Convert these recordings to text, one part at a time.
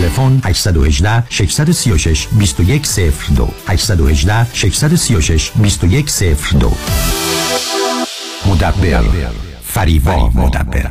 تلفن 818 636 2102 818 636 2102 مدبر. فریبا مدبر.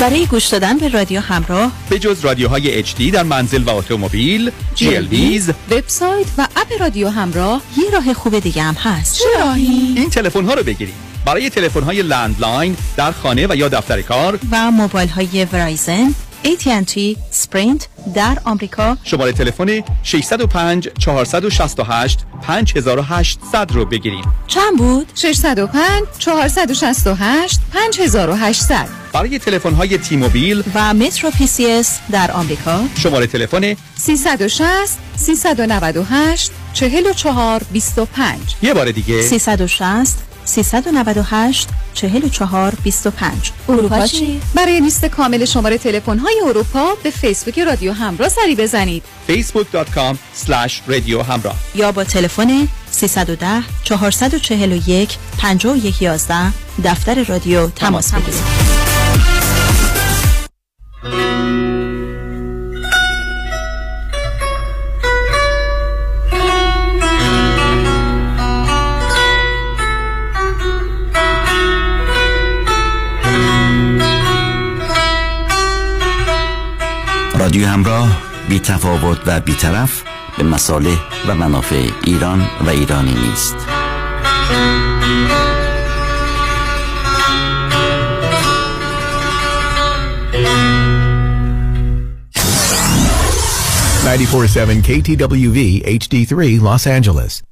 برای گوش دادن به رادیو همراه به جز رادیوهای HD در منزل و اتومبیل GLBز وبسایت و اپ رادیو همراه یه راه خوب دیگه هم هست. چه راهی؟ این تلفن ها رو بگیرید. برای تلفن های landline در خانه و یا دفتر کار و موبایل های ورایزن AT&T سپرینت در آمریکا. شماره تلفن 605 468 5800 رو بگیرید. چند بود؟ 605 468 5800 برای تلفن های تی موبیل و Metro PCS در آمریکا. شماره تلفن 360 398 44 25 یه بار دیگه. 360 398 44 25 اروپا چی؟ برای لیست کامل شماره تلفن های اروپا به فیسبوک رادیو همراه سری بزنید. facebook.com رادیو همراه. یا با تلفن 310 441 5111 دفتر رادیو تماس بگیرید. رادیو همراه بی تفاوت و بی طرف به مصالح و منافع ایران و ایرانی نیست KTWV HD3 Los Angeles.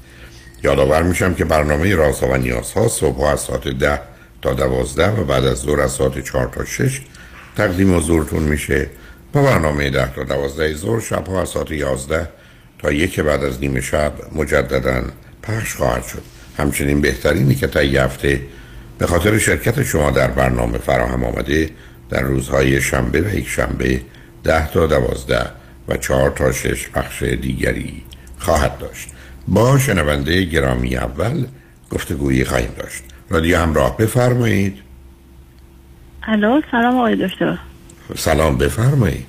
یادآور میشم که برنامه رازها و نیازها صبح از ساعت ده تا دوازده و بعد از ظهر از ساعت چهار تا شش تقدیم حضورتون میشه. و برنامه ده تا دوازده ظهر شبها از ساعت یازده تا یک بعد از نیمه شب مجددا پخش خواهد شد. همچنین بهترینی که یه هفته به خاطر شرکت شما در برنامه فراهم آمده در روزهای شنبه و یک شنبه ده تا دوازده و چهار تا شش پخش دیگری خواهد داشت. با شنونده گرامی اول گفتگویی خواهیم داشت. رادیو همراه بفرمایید. الو سلام آقای دکتر. سلام بفرمایید.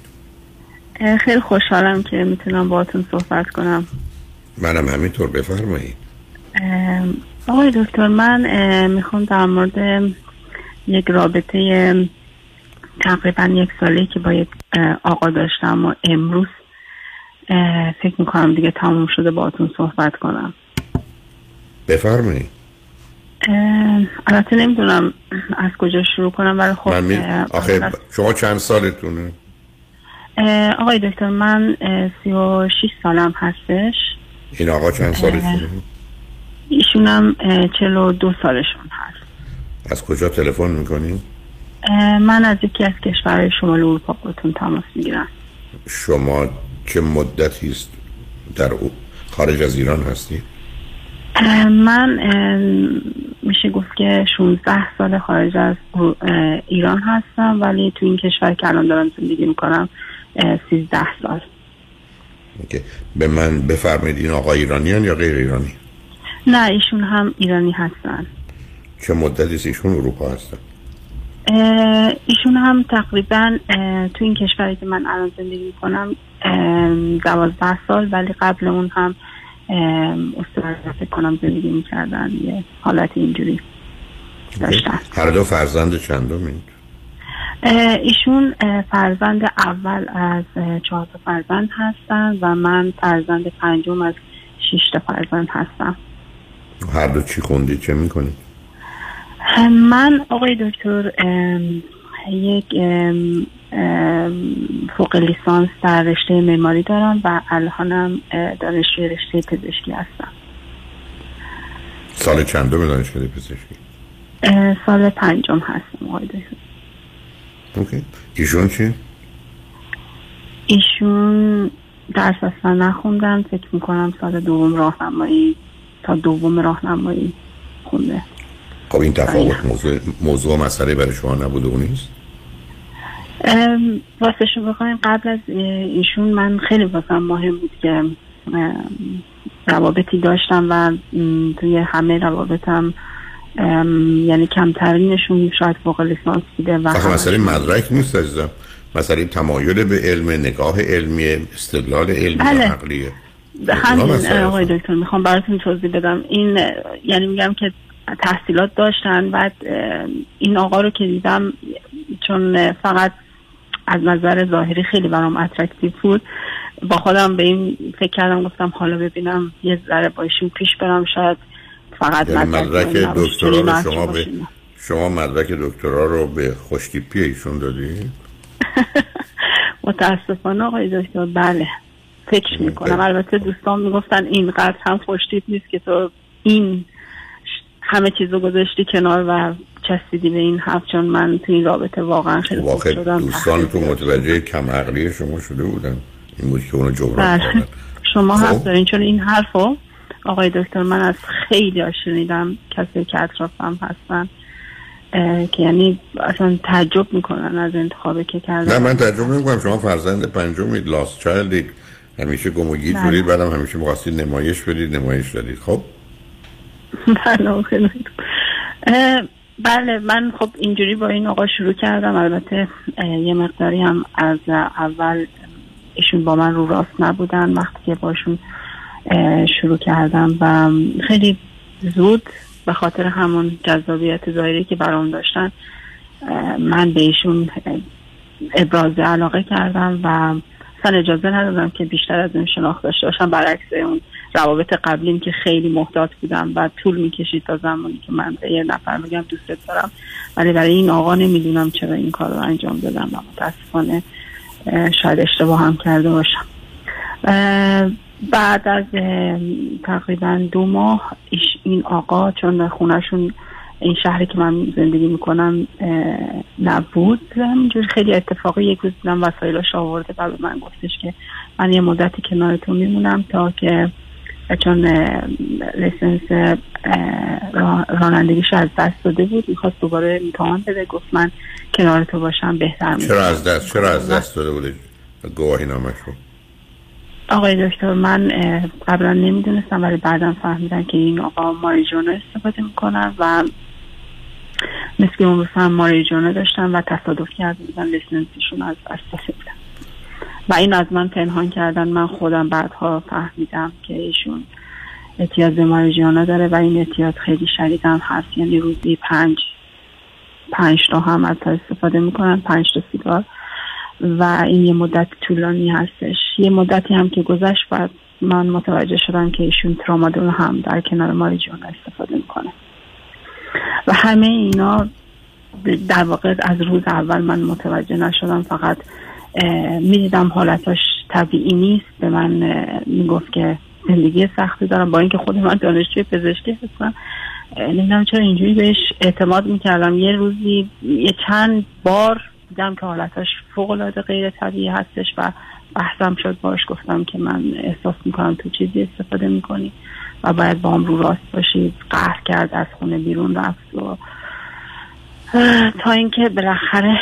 خیلی خوشحالم که می‌تونم باهاتون صحبت کنم. منم همینطور بفرمایید. آقای دکتر من می‌خوام در مورد یک رابطه تقریبا یک ساله که با یک آقا داشتم و امروز فکر می‌کنم دیگه تموم شده باهاتون صحبت کنم بفرمایید البته نمی‌دونم از کجا شروع کنم ولی خب من می... آخه شما چند سالتونه؟ آقای دکتر من سی و شیش سالم هستش این آقا چند سالتونه؟ ایشونم چل و دو سالشون هست از کجا تلفن می‌کنی؟ من از یکی از کشورهای شمال اروپا باتون تماس می‌گیرم شما چه مدتی است در او؟ خارج از ایران هستی؟ من میشه گفت که 16 سال خارج از ایران هستم ولی تو این کشور که الان دارم زندگی می‌کنم 13 سال. اوکی. به من بفرمایید این آقا ایرانیان یا غیر ایرانی؟ نه ایشون هم ایرانی هستن. چه مدتی است؟ ایشون اروپا هستن. ایشون هم تقریبا تو این کشوری که من الان زندگی می‌کنم دوازده سال ولی قبل اون هم استرالیا فکر کنم زندگی می‌کردن یه حالت اینجوری داشتن. هر دو فرزند چندمین؟ ایشون فرزند اول از چهار تا فرزند هستن و من فرزند پنجم از شش تا فرزند هستم. هر دو چی خوندید چه می‌کنید من آقای دکتر یک فوق لیسانس در رشته معماری دارم و الانم دانشجوی رشته پزشکی هستم. سال چندم دانشکده پزشکی؟ سال پنجم هستم آقای اوکی. ایشون چی؟ ایشون درس اصلا نخوندن فکر می‌کنم سال دوم راهنمایی تا دوم راهنمایی خونده. خب این تفاوت موضوع موضوع و مسئله برای شما نبوده و نیست؟ واسه شو بخوایم قبل از ایشون من خیلی واسم مهم بود که روابطی داشتم و توی همه روابطم یعنی کمترینشون شاید فوق لیسانس بوده و مسئله مدرک نیست عزیزم مسئله تمایل به علم نگاه علمی استدلال علمی بله. عقلیه همین آقای. دکتر می‌خوام براتون توضیح بدم این یعنی میگم که تحصیلات داشتن بعد این آقا رو که دیدم چون فقط از نظر ظاهری خیلی برام اترکتیو بود. با خودم به این فکر کردم گفتم حالا ببینم یه ذره با ایشون پیش برم شاید فقط یعنی مدرک دکترا رو شما به. شما مدرک دکترا رو به خوشتیپی ایشون دادی؟ متاسفانه آقای دکتر بله. فکر می‌کنم. البته دوستان می‌گفتن اینقدر هم خوشتیپ نیست که تو این همه چیزو گذاشتی کنار و چسبیدی به این حرف چون من تو این رابطه واقعا خیلی خوب واقع شدم. دوستانتون متوجه کم عقلی شما شده بودن. این بود که اونو جبران بله. شما خب. حق دارین چون این حرفو آقای دکتر من از خیلی شنیدم کسی که اطرافم هستن که یعنی اصلا تعجب می‌کنن از انتخابی که کردن. نه من تعجب نمی‌کنم. شما فرزند پنجمید لاست چایلدید همیشه گم و گیر بله. بودید بعدم همیشه می‌خواستید نمایش بدید نمایش دادید. خب؟ بله خوب. بله من خب اینجوری با این آقا شروع کردم. البته یه مقداری هم از اول ایشون با من رو راست نبودن وقتی که باشون شروع کردم و خیلی زود به خاطر همون جذابیت ظاهری که برام داشتن من به ایشون ابراز علاقه کردم و اصلا اجازه ندادم که بیشتر از این شناخت داشته باشم. برعکس اون روابط قبلیم که خیلی محتاط بودم و طول می‌کشید تا زمانی که من به یه نفر بگم دوستت دارم. ولی برای این آقا نمی‌دونم چرا این کار رو انجام دادم و متاسفانه شاید اشتباه هم کرده باشم. بعد از تقریبا دو ماه این آقا چون خونهشون این شهری که من زندگی می‌کنم نبود. همینجور خیلی اتفاقی یک روز دیدم وسایلش آورده و به من گفتش که من یه مدتی کنارتون میمونم تا که چون لیسنس رانندگیش از دست داده بود می‌خواست دوباره امتحان بده گفت من کنار تو باشم بهتر میشه. چرا از دست چرا از دست داده بودید گواهی نامش رو آقای دکتر من قبلا نمی‌دونستم ولی بعدا فهمیدم که این آقا ماریجونا استفاده می‌کنن و مثل که اون روز هم ماریجونا داشتن و تصادف کرده بودن از دست داده بودن. و این از من پنهان کردن من خودم بعدها فهمیدم که ایشون اعتیاد به ماریجوانا داره و این اعتیاد خیلی شدید هم هست. یعنی روزی پنج پنج تا هم از استفاده می‌کنن پنج تا سیگار. و این یه مدت طولانی هستش. یه مدتی هم که گذشت بعد من متوجه شدم که ایشون ترامادول هم در کنار ماریجوانا استفاده می‌کنه. و همه اینا در واقع از روز اول من متوجه نشدم. فقط می‌دیدم حالتاش طبیعی نیست. به من می‌گفت که زندگی سختی دارم. با اینکه خود من دانشجوی پزشکی هستم نمی‌دونم چرا اینجوری بهش اعتماد می‌کردم. یه روزی یه چند بار دیدم که حالتاش فوق العاده غیر طبیعی هستش و بحثم شد. باش گفتم که من احساس می‌کنم تو چیزی استفاده می‌کنی و باید با هم رو راست باشی. قهر کرد از خونه بیرون رفت و تا اینکه بالاخره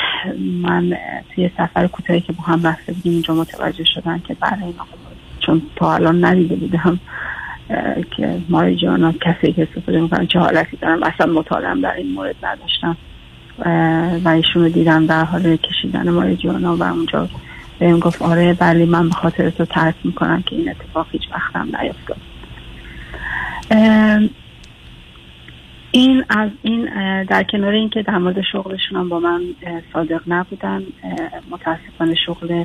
من توی سفر کوتاهی که با هم رفته بودیم اینجا متوجه شدن که برای این آقا چون تا الان ندیده بودم که ماریجوانا کسی که استفاده می‌کنن چه حالتی دارم اصلا مطالعم در این مورد نداشتم. و ایشون رو دیدم در حال کشیدن ماریجوانا و اونجا بهم گفت آره بله من به خاطر تو ترک می‌کنم که این اتفاق هیچ وقتم نیفتاد. این از این در کنار اینکه در مورد شغلشون هم با من صادق نبودن متاسفانه شغل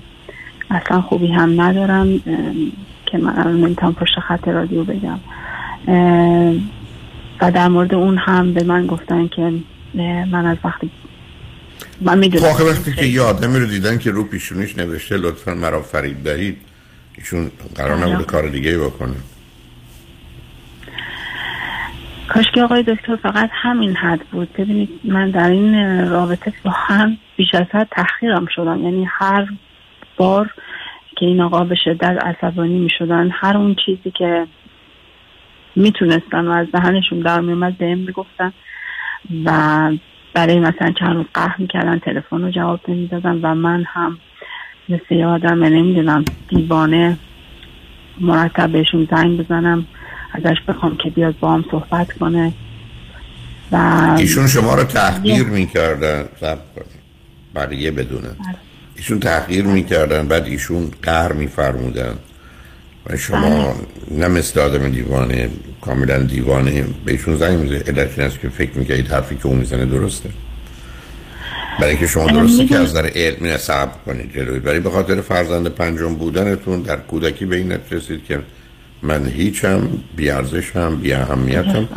اصلا خوبی هم ندارم که من الان نمی‌تونم پشت خط رادیو بگم. و در مورد اون هم به من گفتن که من از وقتی من خب می‌دونم آخه وقتی که یه آدمی رو دیدن که رو پیشونیش نوشته لطفا مرا فریب دهید. ایشون قرار نبوده کار دیگه بکنه. کاش که آقای دکتر فقط همین حد بود. ببینید من در این رابطه واقعا بیش از حد تحقیرم شدم. یعنی هر بار که این آقا به شدت عصبانی می شدن هر اون چیزی که می‌تونستن و از دهنشون در میومد بهم می‌گفتن و برای مثلا چند روز قهر می‌کردن تلفن رو جواب نمی‌دادن و من هم مثل یه آدم نمی‌دونم دیوانه مرتب بهشون زنگ بزنم. ازش بخوام که بیاد با هم صحبت کنه. و ایشون شما رو تحقیر می‌کردن. سب بقیه بدونن ایشون تحقیر می‌کردن بعد ایشون قهر میفرمودن. و شما نه مثل آدم دیوانه کاملا دیوانه. بهشون زنگ میزه علت این است که فکر می‌کنید حرفی که اون می‌زنه درسته. برای اینکه شما درسته که از نظر علمی نه صبر کنید جلوی. برای به خاطر فرزند پنجم بودنتون در کودکی به این رسید که من هیچم بیارزشم بی اهمیتم.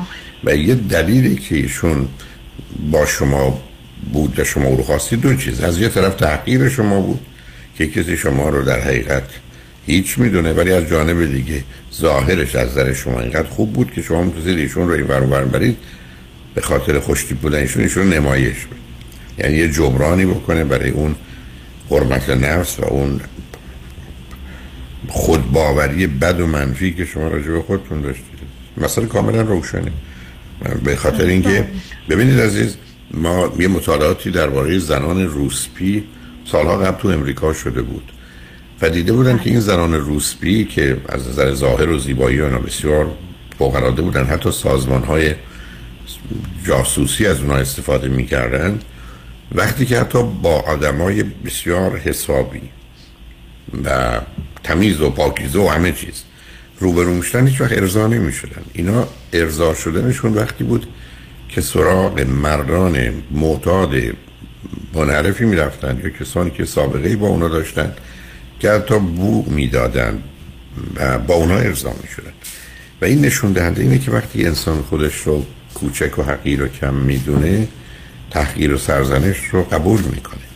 و یه دلیلی که ایشون با شما بود و شما رو خواستید دو چیز. از یه طرف تحقیر شما بود که کسی شما رو در حقیقت هیچ می‌دونه ولی از جانب دیگه ظاهرش از نظر شما اینقدر خوب بود که شما می‌تونید ایشون رو این ور برید. به خاطر خوشتیپ بودن ایشون ایشون نمایش بود یعنی یه جبرانی بکنه برای اون حرمت نفس و اون خودباوری بد و منفی که شما راجع به خودتون داشتید. مثلا کاملا روشنه. به خاطر اینکه ببینید عزیز ما یه مطالعاتی درباره زنان روسپی سالها قبل تو امریکا شده بود و دیده بودن که این زنان روسپی که از نظر ظاهر و زیبایی اونا بسیار فوق‌العاده بودن حتی سازمان های جاسوسی از اونها استفاده می‌کردن وقتی که حتی با آدمای بسیار حسابی و تمیز و پاکیزه و همه چیز. روبرو می‌شدن هیچ وقت ارضا نمی‌شدن. اینا ارضا شدنشون وقتی بود که سراغ مردان معتاد منحرفی می‌رفتن یا کسانی که سابقه با اونا داشتن که حتی بو می‌دادن و با اونا ارضا می‌شدن. و این نشون دهنده اینه که وقتی انسان خودش رو کوچک و حقیر و کم می‌دونه تحقیر و سرزنش رو قبول می‌کنه.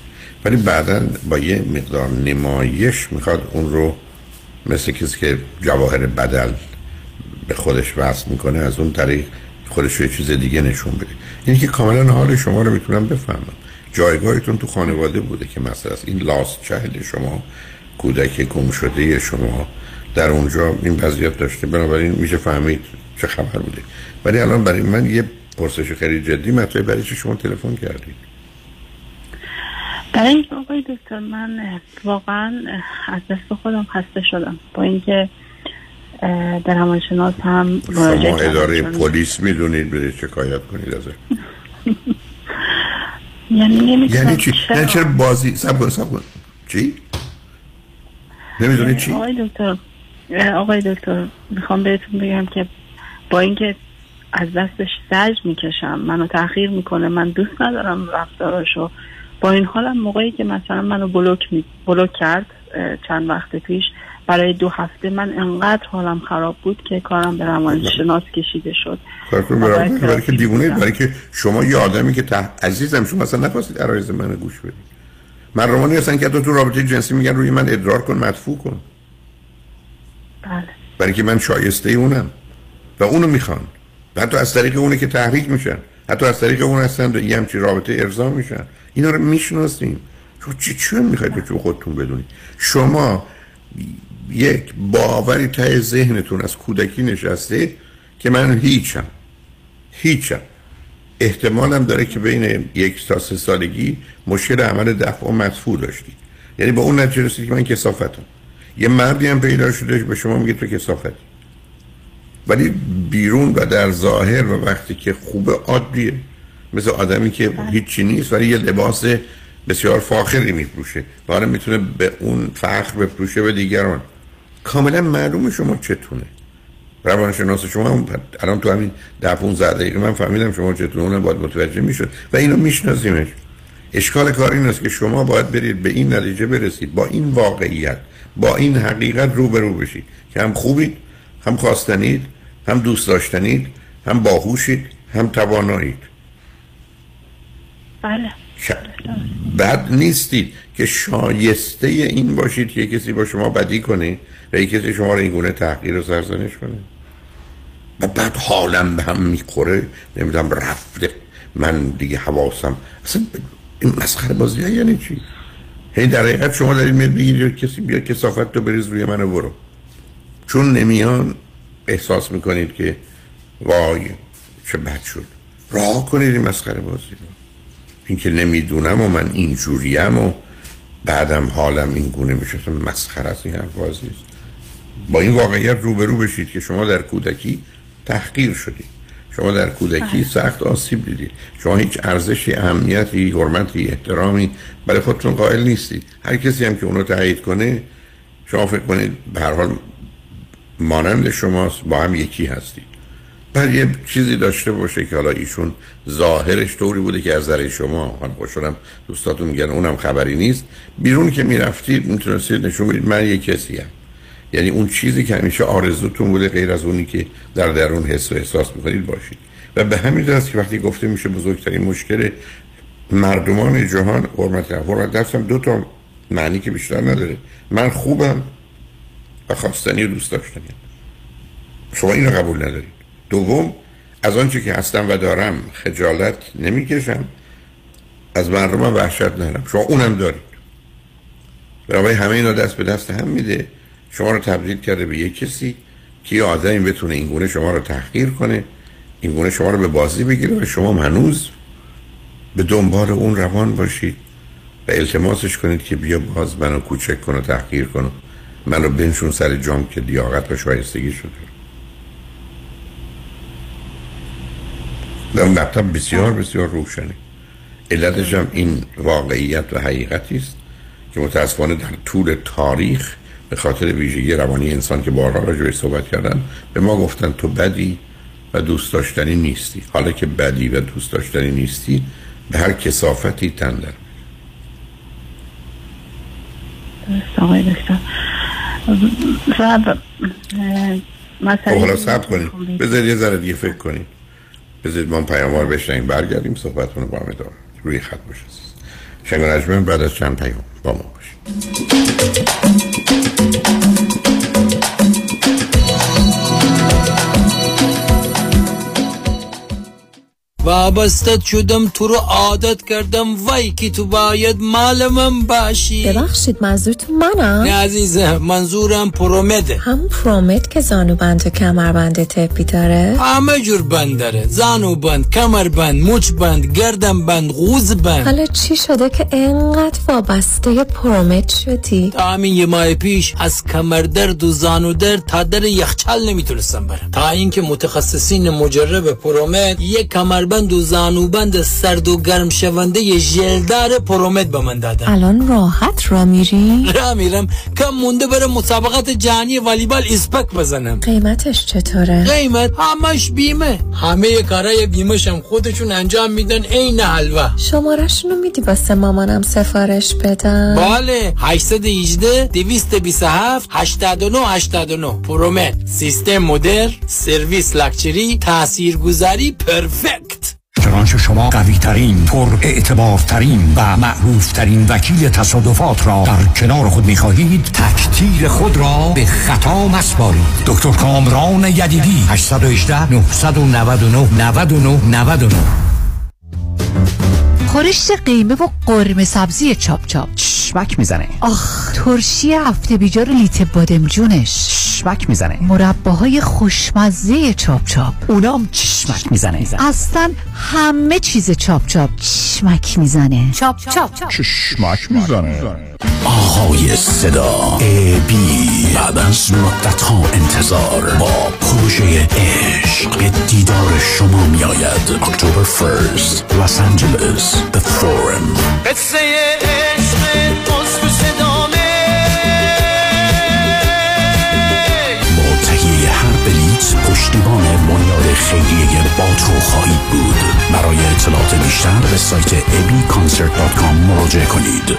ولی بعدا با یه مقدار نمایش می‌خواد اون رو مثل کسی که جواهر بدل به خودش وصل می‌کنه از اون طریق خودش یه چیز دیگه نشون بده. اینی که کاملا حال شما رو می‌تونم بفهمم. جایگاهتون تو خانواده بوده که مثلا این لاست چهل شما کودک گم شده شما در اونجا این وضعیت داشته. بنابراین میشه فهمید چه خبر بوده. ولی الان برای من یه پرسش خیلی جدی مطرحه برای چی شما تلفن کردید؟ برای اینکه آقای دکتر من واقعا از دست خودم خسته شدم. با اینکه در روانشناس هم مراجعه شما اداره پلیس می‌دونید برید شکایت کنید ازش. یعنی نمی‌دونم یعنی چی؟ یعنی چرا بازی؟ سب کن سب کن. چی؟ نمی‌دونی چی؟ آقای دکتر آقای دکتر می‌خوام بهتون بگم که با اینکه از دستش زج می‌کشم منو تاخیر می‌کنه من دوست ندارم رفتاراشو با این حالم موقعی که مثلا منو بلوک می... بلوک کرد چند وقت پیش برای دو هفته من انقدر حالم خراب بود که کارم به روانشناس کشیده شد. برای که دیوونه. برای که شما یه آدمی که ته... عزیزم شما اصلا نخواستید عرایز من گوش بدید. من روانی هستن که تو رابطه جنسی میگن روی من ادرار کن مدفوع کن. بله. برای که من شایسته اونم. و اونو می‌خوان. و حتی از طریق اونه که تحریک میشن. حتی از طریق اون هستن یه همچی رابطه ارضا میشن. اینا رو می‌شناسیم شما چی چی می‌خواید به خودتون بدونید شما یک باوری ته ذهنتون از کودکی نشسته که من هیچم. هیچم. احتمالم داره که بین یک تا سه سالگی مشکل عمل دفع و مدفوع داشتید یعنی با اون نتیجه که من کسافتم. یه مردی هم پیدا شده به شما میگه تو کسافتی. ولی بیرون و در ظاهر و وقتی که خوب عادیه. مثل آدمی که هیچی نیست ولی یه لباس بسیار فاخری میپوشه و حالا می‌تونه به اون فخر بپوشه به دیگران. کاملا معلوم شما چتونه. روانشناس شما هم الان تو همین ده 15 دقیقه من فهمیدم شما چطور اونم باید متوجه می‌شد. و اینو میشناسیمش. اشکال کار این است که شما باید برید به این نتیجه برسید. با این واقعیت با این حقیقت روبرو بشید. که هم خوبید هم خواستنید هم دوست داشتنید هم باهوشید هم توانایید. بله. بد نیستید که شایسته این باشید که کسی با شما بدی کنه و یک کسی شما رو این گونه تحقیر و سرزنش کنه. و بعد حالم به هم می‌خوره. نمی‌دونم رفته. من دیگه حواسم اصلا این مسخره بازی یعنی چی؟ هی در حقیقت شما دارید میاد بگید کسی بیا کسافت تو بریز روی منو برو. چون نمیان احساس می‌کنید که وای چه بد شد. راه کنید این مسخره بازی رو. این که نمی‌دونم و من اینجوریم و بعدم حالم این گونه میشه. مسخره از این حرف بازی است با این واقعیت روبرو بشید که شما در کودکی تحقیر شدید. شما در کودکی سخت آسیب دیدید. شما هیچ ارزشی اهمیتی حرمتی احترامی برای خودتون قائل نیستید. هر کسی هم که اونو تایید کنه شما فکر کنید به هر حال مانند شماست با هم یکی هستید. بعد یه چیزی داشته باشه که حالا ایشون ظاهرش طوری بوده که از نظر شما من خوشحالم دوستاتون میگن اونم خبری نیست. بیرون که می‌رفتید می‌تونستید نشون بدید من یه کسی هم. یعنی اون چیزی که همیشه آرزوتون بوده غیر از اونی که در درون حس و احساس می‌کنید باشید. و به همین است که وقتی گفته میشه بزرگترین مشکل مردمان جهان حرمت حرمت دستم دو تا معنی که بیشتر نداره. من خوبم و خواستنی و دوست داشتنی شما این رو قبول ندارید. دوم از آنچه که هستم و دارم خجالت نمی‌کشم. از مردمم وحشت ندارم. شما اونم دارید. برای همه اینا دست به دست هم میده. شما رو تبدیل کرده به یک کسی که یه آدمی بتونه اینگونه شما رو تحقیر کنه اینگونه شما رو به بازی بگیره و شما هنوز به دنبال اون روان باشید و التماسش کنید که بیا باز منو کوچک کن و تحقیر کن منو بنشون سر جام که دیاقت و شایستگی شده. در مطلب بسیار بسیار روشنه. علتش هم این واقعیت و حقیقتی است که متاسفانه در طول تاریخ به خاطر ویژگی روانی انسان که بارها به صحبت کردن به ما گفتن تو بدی و دوست داشتنی نیستی. حالا که بدی و دوست داشتنی نیستی به هر کسافتی تن در آقای دکتر. خب حالا سب کنید. بذارید یه ذره دیگه فکر کنید بذارید ما پیاموار بشنیم برگردیم صحبتون رو با هم دارم روی خط باشه شنگ بعد از چند پیام با ما باشید. وابستت شدم تو رو عادت کردم وای که تو باید مال من باشی ببخشید منظورتون منم نه عزیزه منظورم پرومده هم پرومد که زانو بند و کمر بند تپی داره؟ همه جور بند داره. زانو بند کمر بند مچ بند گردم بند غوز بند. حالا چی شده که انقدر وابسته پرومد شدی؟ تا همین یه ماه پیش از کمر درد و زانو درد تا در یخچال نمی‌تونستم برم. تا اینکه متخصصین مجرب پرومد یک کمر بند و زانوبند سرد و گرم شونده ژلدار پرومت به من دادن. الان راحت را میری؟ را میرم. کم مونده بره مسابقات جهانی والیبال اسپک بزنم. قیمتش چطوره؟ قیمت همش بیمه. همه کارای بیمهشم خودشون انجام میدن عین حلوا شمارشونو میدی واسه مامانم سفارش بدم؟ بله. 818 227 89 89 پرومت سیستم مدر سرویس لاکچری تاثیرگذاری پرفکت. چنانچه شما قوی ترین پر اعتبار ترین و معروف ترین وکیل تصادفات را در کنار خود می خواهید تکتیر خود را به خطا مسپارید. دکتر کامران یدیدی 818 999 99 99 خورشت قیمه و قرمه سبزی چاپ چاپ. چشمک می‌زنه. آخ ترشی هفته بیجار لیت بادمجونش چشمک می‌زنه. مرباهای خوشمزه چاپ چاپ. اونام چشمک می‌زنه. اصلا همه چیز چاپ چاپ. چشمک می‌زنه. چاپ چاپ. چشمک می‌زنه. آقای صدا ای بی بعد از مدت ها انتظار با پروژه عشق دیدار شما می آید اکتبر فرست لس آنجلس The Forum. قصه عشق پست و صدامه. با تهیه هر بلیت پشتیبان بنیاد خیریه خواهید بود. برای اطلاعات بیشتر به سایت abconcert.com مراجعه کنید.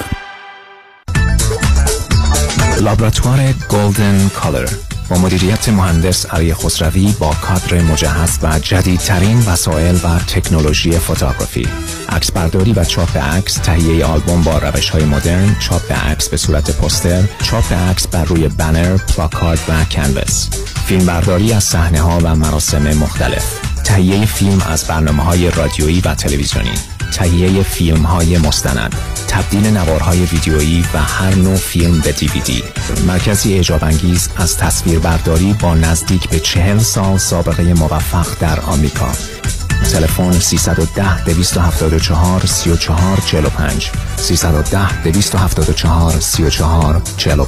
لابراتوار گلدن کالر مدیریت مهندس علی خسروی با کادر مجهز و جدیدترین وسایل و تکنولوژی فوتوگرافی. عکس برداری و چاپ عکس تهیه آلبوم با روش های مدرن چاپ عکس به صورت پوستر چاپ عکس بر روی بنر پلاکارد و کنوس فیلم برداری از صحنه ها و مراسم مختلف. تهیه فیلم از برنامه های رادیویی و تلویزیونی تهیه فیلم های مستند تبدیل نوارهای ویدیویی و هر نوع فیلم به دیویدی. مرکزی اعجاب انگیز از تصویر برداری با نزدیک به چهل سال سابقه موفق در آمریکا. تلفن 310 274 34 45 310 274 34 45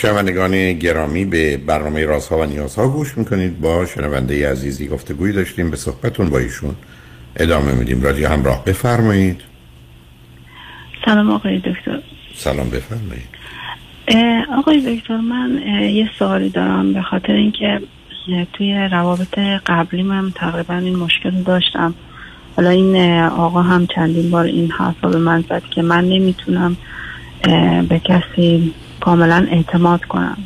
شنوندگان گرامی به برنامه رازها و نیازها گوش می‌کنید. با شنونده عزیزی گفتگوی داشتیم به صحبتون با ایشون ادامه میدیم. رادیو همراه بفرمایید. سلام آقای دکتر. سلام بفرمایید. آقای دکتر من یه سوالی دارم به خاطر اینکه توی روابط قبلی من تقریبا این مشکل رو داشتم. حالا این آقا هم چندین بار این حرفا به من زد که من نمی‌تونم به کسی کاملا اعتماد کنم.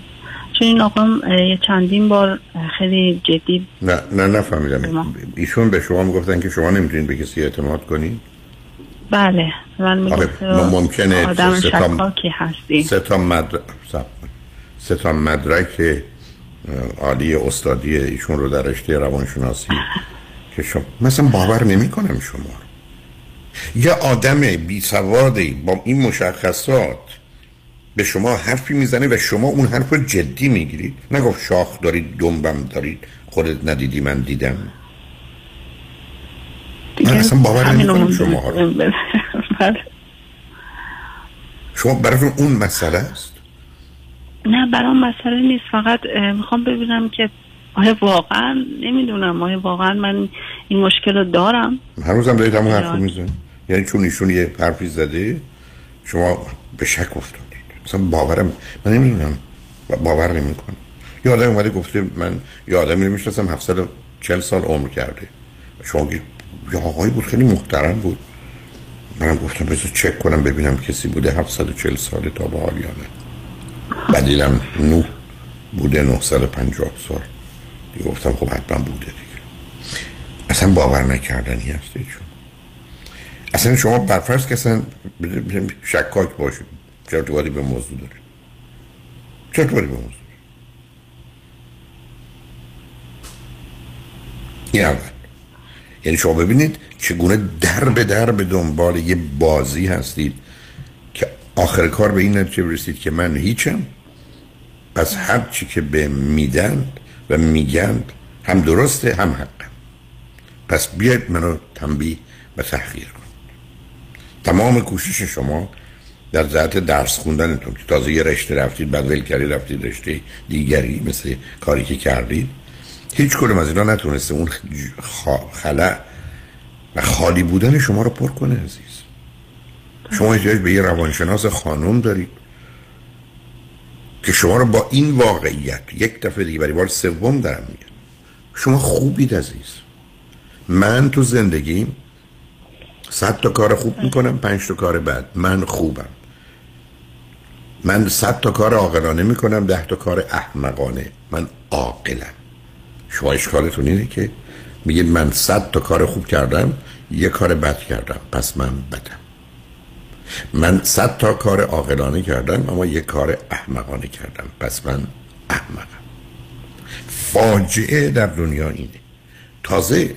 چون این آقا یه چندین بار خیلی جدی نه نه نفهمیدم. ایشون به شما می‌گفتن که شما نمی‌تونید به کسی اعتماد کنید؟ بله. من آره، می‌گفت ما ممکنه آدم شکاکی هستی. سه تا مدرک سه تا مدرک عالی استادی ایشون رو در رشته روانشناسی که شما مثلا باور نمی کنم شما یه آدم بی سوادی با این مشخصات به شما حرفی می‌زنه و شما اون حرف رو جدی می‌گیرید. نگفت شاخ دارید دنبم دارید. خودت ندیدی من دیدم. من اصلا باور نمی همینو کنم شما رو. بله. شما براتون اون مسئله است؟ نه برام مسئله نیست. فقط می‌خوام ببینم که آیا واقعا نمی‌دونم. آیا واقعا من این مشکل رو دارم؟ هنوزم دارید همون حرف. می‌زنید. یعنی چون ایشون یه حرفی زده شما به شک افتادید مثلا باورم من نمی‌دونم. باور نمی‌کنم. یه آدم اومده گفته من یه آدمی می‌شناسم 740 سال عمر کرده. شما یه آقایی بود خیلی محترم بود. منم گفتم بذار چک کنم ببینم کسی بوده 740 سال تا به حال یا نه. بعد دیدم نو بوده 950 سال. دیگه گفتم خب حتما بوده دیگه. اصلا باور نکردنی هست چون اصلا شما برفرض که اصلا شکاک باشید. چه ارتباطی به موضوع داره چه ارتباطی به موضوع داره؟ این اول یعنی شما ببینید چگونه در به در به دنبال یه بازی هستید که آخر کار به این نتیجه برسید که من هیچم پس هر چی که به میدن و میگن هم درسته هم حقم پس بیاید منو تنبیه و تحقیر کن تمام کوشش شما در ذات درس خوندنتون که تازه یه رشته رفتید بعد ول کردید رفتید رشته دیگری مثل کاری که کردید هیچ کدوم از اینا نتونسته اون خلع و خالی بودن شما رو پر کنه عزیز. شما احتیاج به یه روانشناس خانم دارید که شما رو با این واقعیت یک دفعه دیگه برای بار سوم دارم میگم شما خوبید عزیز. من تو زندگیم صد تا کار خوب می‌کنم پنج تا کار بد. من خوبم. من صد تا کار عاقلانه می‌کنم ده تا کار احمقانه. من عاقلم. شما اشکالتون اینه که میگید من صد تا کار خوب کردم یه کار بد کردم. پس من بدم. من صد تا کار عاقلانه کردم اما یه کار احمقانه کردم. پس من احمقم. فاجعه در دنیا اینه. تازه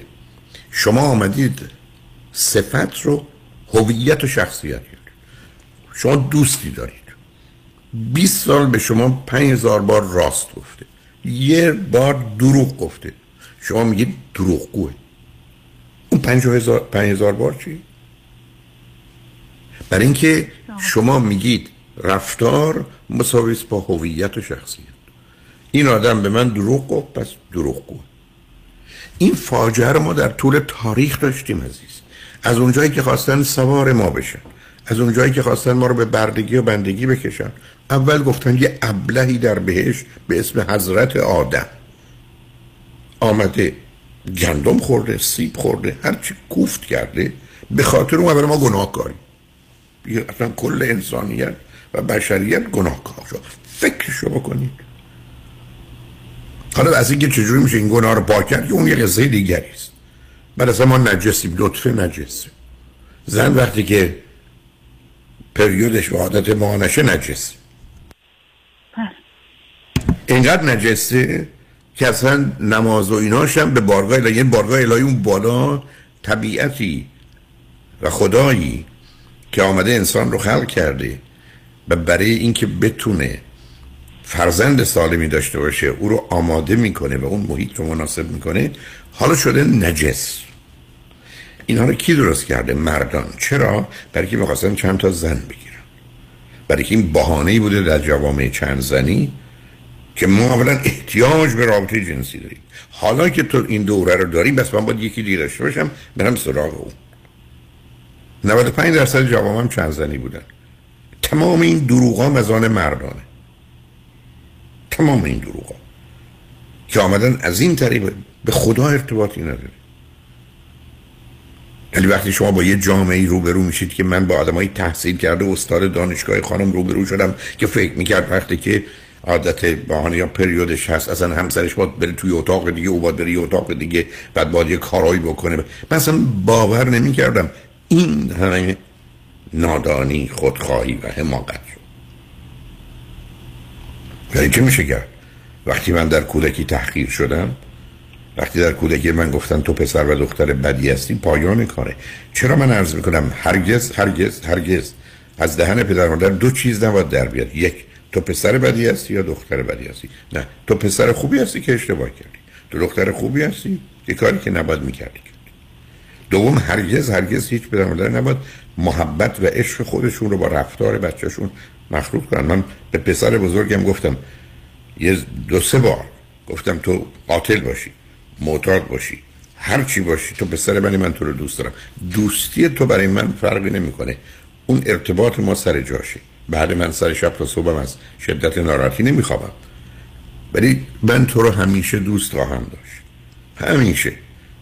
شما آمدید صفت رو هویت و شخصیت. شما دوستی دارید. 20 سال به شما 5000 بار راست گفته. یه بار دروغ گفته. شما میگید دروغگوه. اون 5000 بار چی؟ برای اینکه شما میگید رفتار مساوی با هویت و شخصیت. این آدم به من دروغ گفت پس دروغگوه. این فاجعه رو ما در طول تاریخ داشتیم عزیز. از اونجایی که خواستن سوار ما بشن. از اونجایی که خواستن ما رو به بردگی و بندگی بکشن. اول گفتن یه ابلهی در بهش به اسم حضرت آدم. آمده گندم خورده سیب خورده هرچی کوفت کرده به خاطر اون اول ما گناهکاری. اصلا کل انسانیت و بشریت گناهکار شد. فکرشو بکنید حالا از اینکه چجوری میشه این گناه رو پاک کرد اون یه قصه دیگری است. بعد اصلا ما نجسیم لطفه نجسیم زن وقتی که پریودش و عادت ما نشه نجس. اینقدر نجسه که اصلا نماز و ایناش هم به بارگاه الهی یعنی بارگاه الهی اون بالا طبیعتی و خدایی که آمده انسان رو خلق کرده و برای اینکه بتونه فرزند سالمی داشته باشه او رو آماده می‌کنه و اون محیط رو مناسب می‌کنه حالا شده نجس. اینها رو کی درست کرده؟ مردان. چرا؟ برای که می‌خواستن چند تا زن بگیرن. برای که این بهانه بوده در جوامع چند زنی که ما اولا احتیاج به رابطه جنسی داریم. حالا که تو این دوره رو داری بس من باید یکی دیگه داشته باشم برم سراغ اون. 95 درصد جوامع چند زنی بودن. تمام این دروغا مزان مردانه. تمام این دروغا که آمدن از این طریق به خدا ارتباطی نداره ولی وقتی شما با یه جامعه روبرو میشید که من با آدمایی تحصیل کرده استاد دانشگاه خانم روبرو شدم که فکر می‌کرد وقتی که عادت بهانه یا پریودش هست اصلا همسرش باید بره توی اتاق دیگه او باید بره یه اتاق دیگه بعد باید یه کارایی بکنه. من اصلا باور نمی‌کردم این همه نادانی خودخواهی و حماقت شد ولی چه میشه کرد؟ وقتی من در کودکی تحقیر شدم وقتی در کودکی من گفتن تو پسر و دختر بدی هستی پایان کاره. چرا من عرض می‌کنم؟ هرگز هرگز هرگز. از دهن پدر مادر دو چیز نباید در بیاد. یک تو پسر بدی هستی یا دختر بدی هستی؟ نه تو پسر خوبی هستی که اشتباه کردی. تو دختر خوبی هستی یه کاری که نباید می‌کردی. دوم هرگز هرگز هیچ پدر مادر نباید محبت و عشق خودشون رو با رفتار بچهشون مخلوط کنن. من به پسر بزرگم گفتم یه دو سه بار گفتم تو قاتل باشی. معتاد باشی. هر چی باشی تو پسر منی من تو رو دوست دارم. دوستی تو برای من فرقی نمی‌کنه. اون ارتباط ما سر جاشه. بعد من سر شب تا صبحم از شدت ناراحتی نمیخوابم. ولی من تو رو همیشه دوست خواهم داشت. همیشه.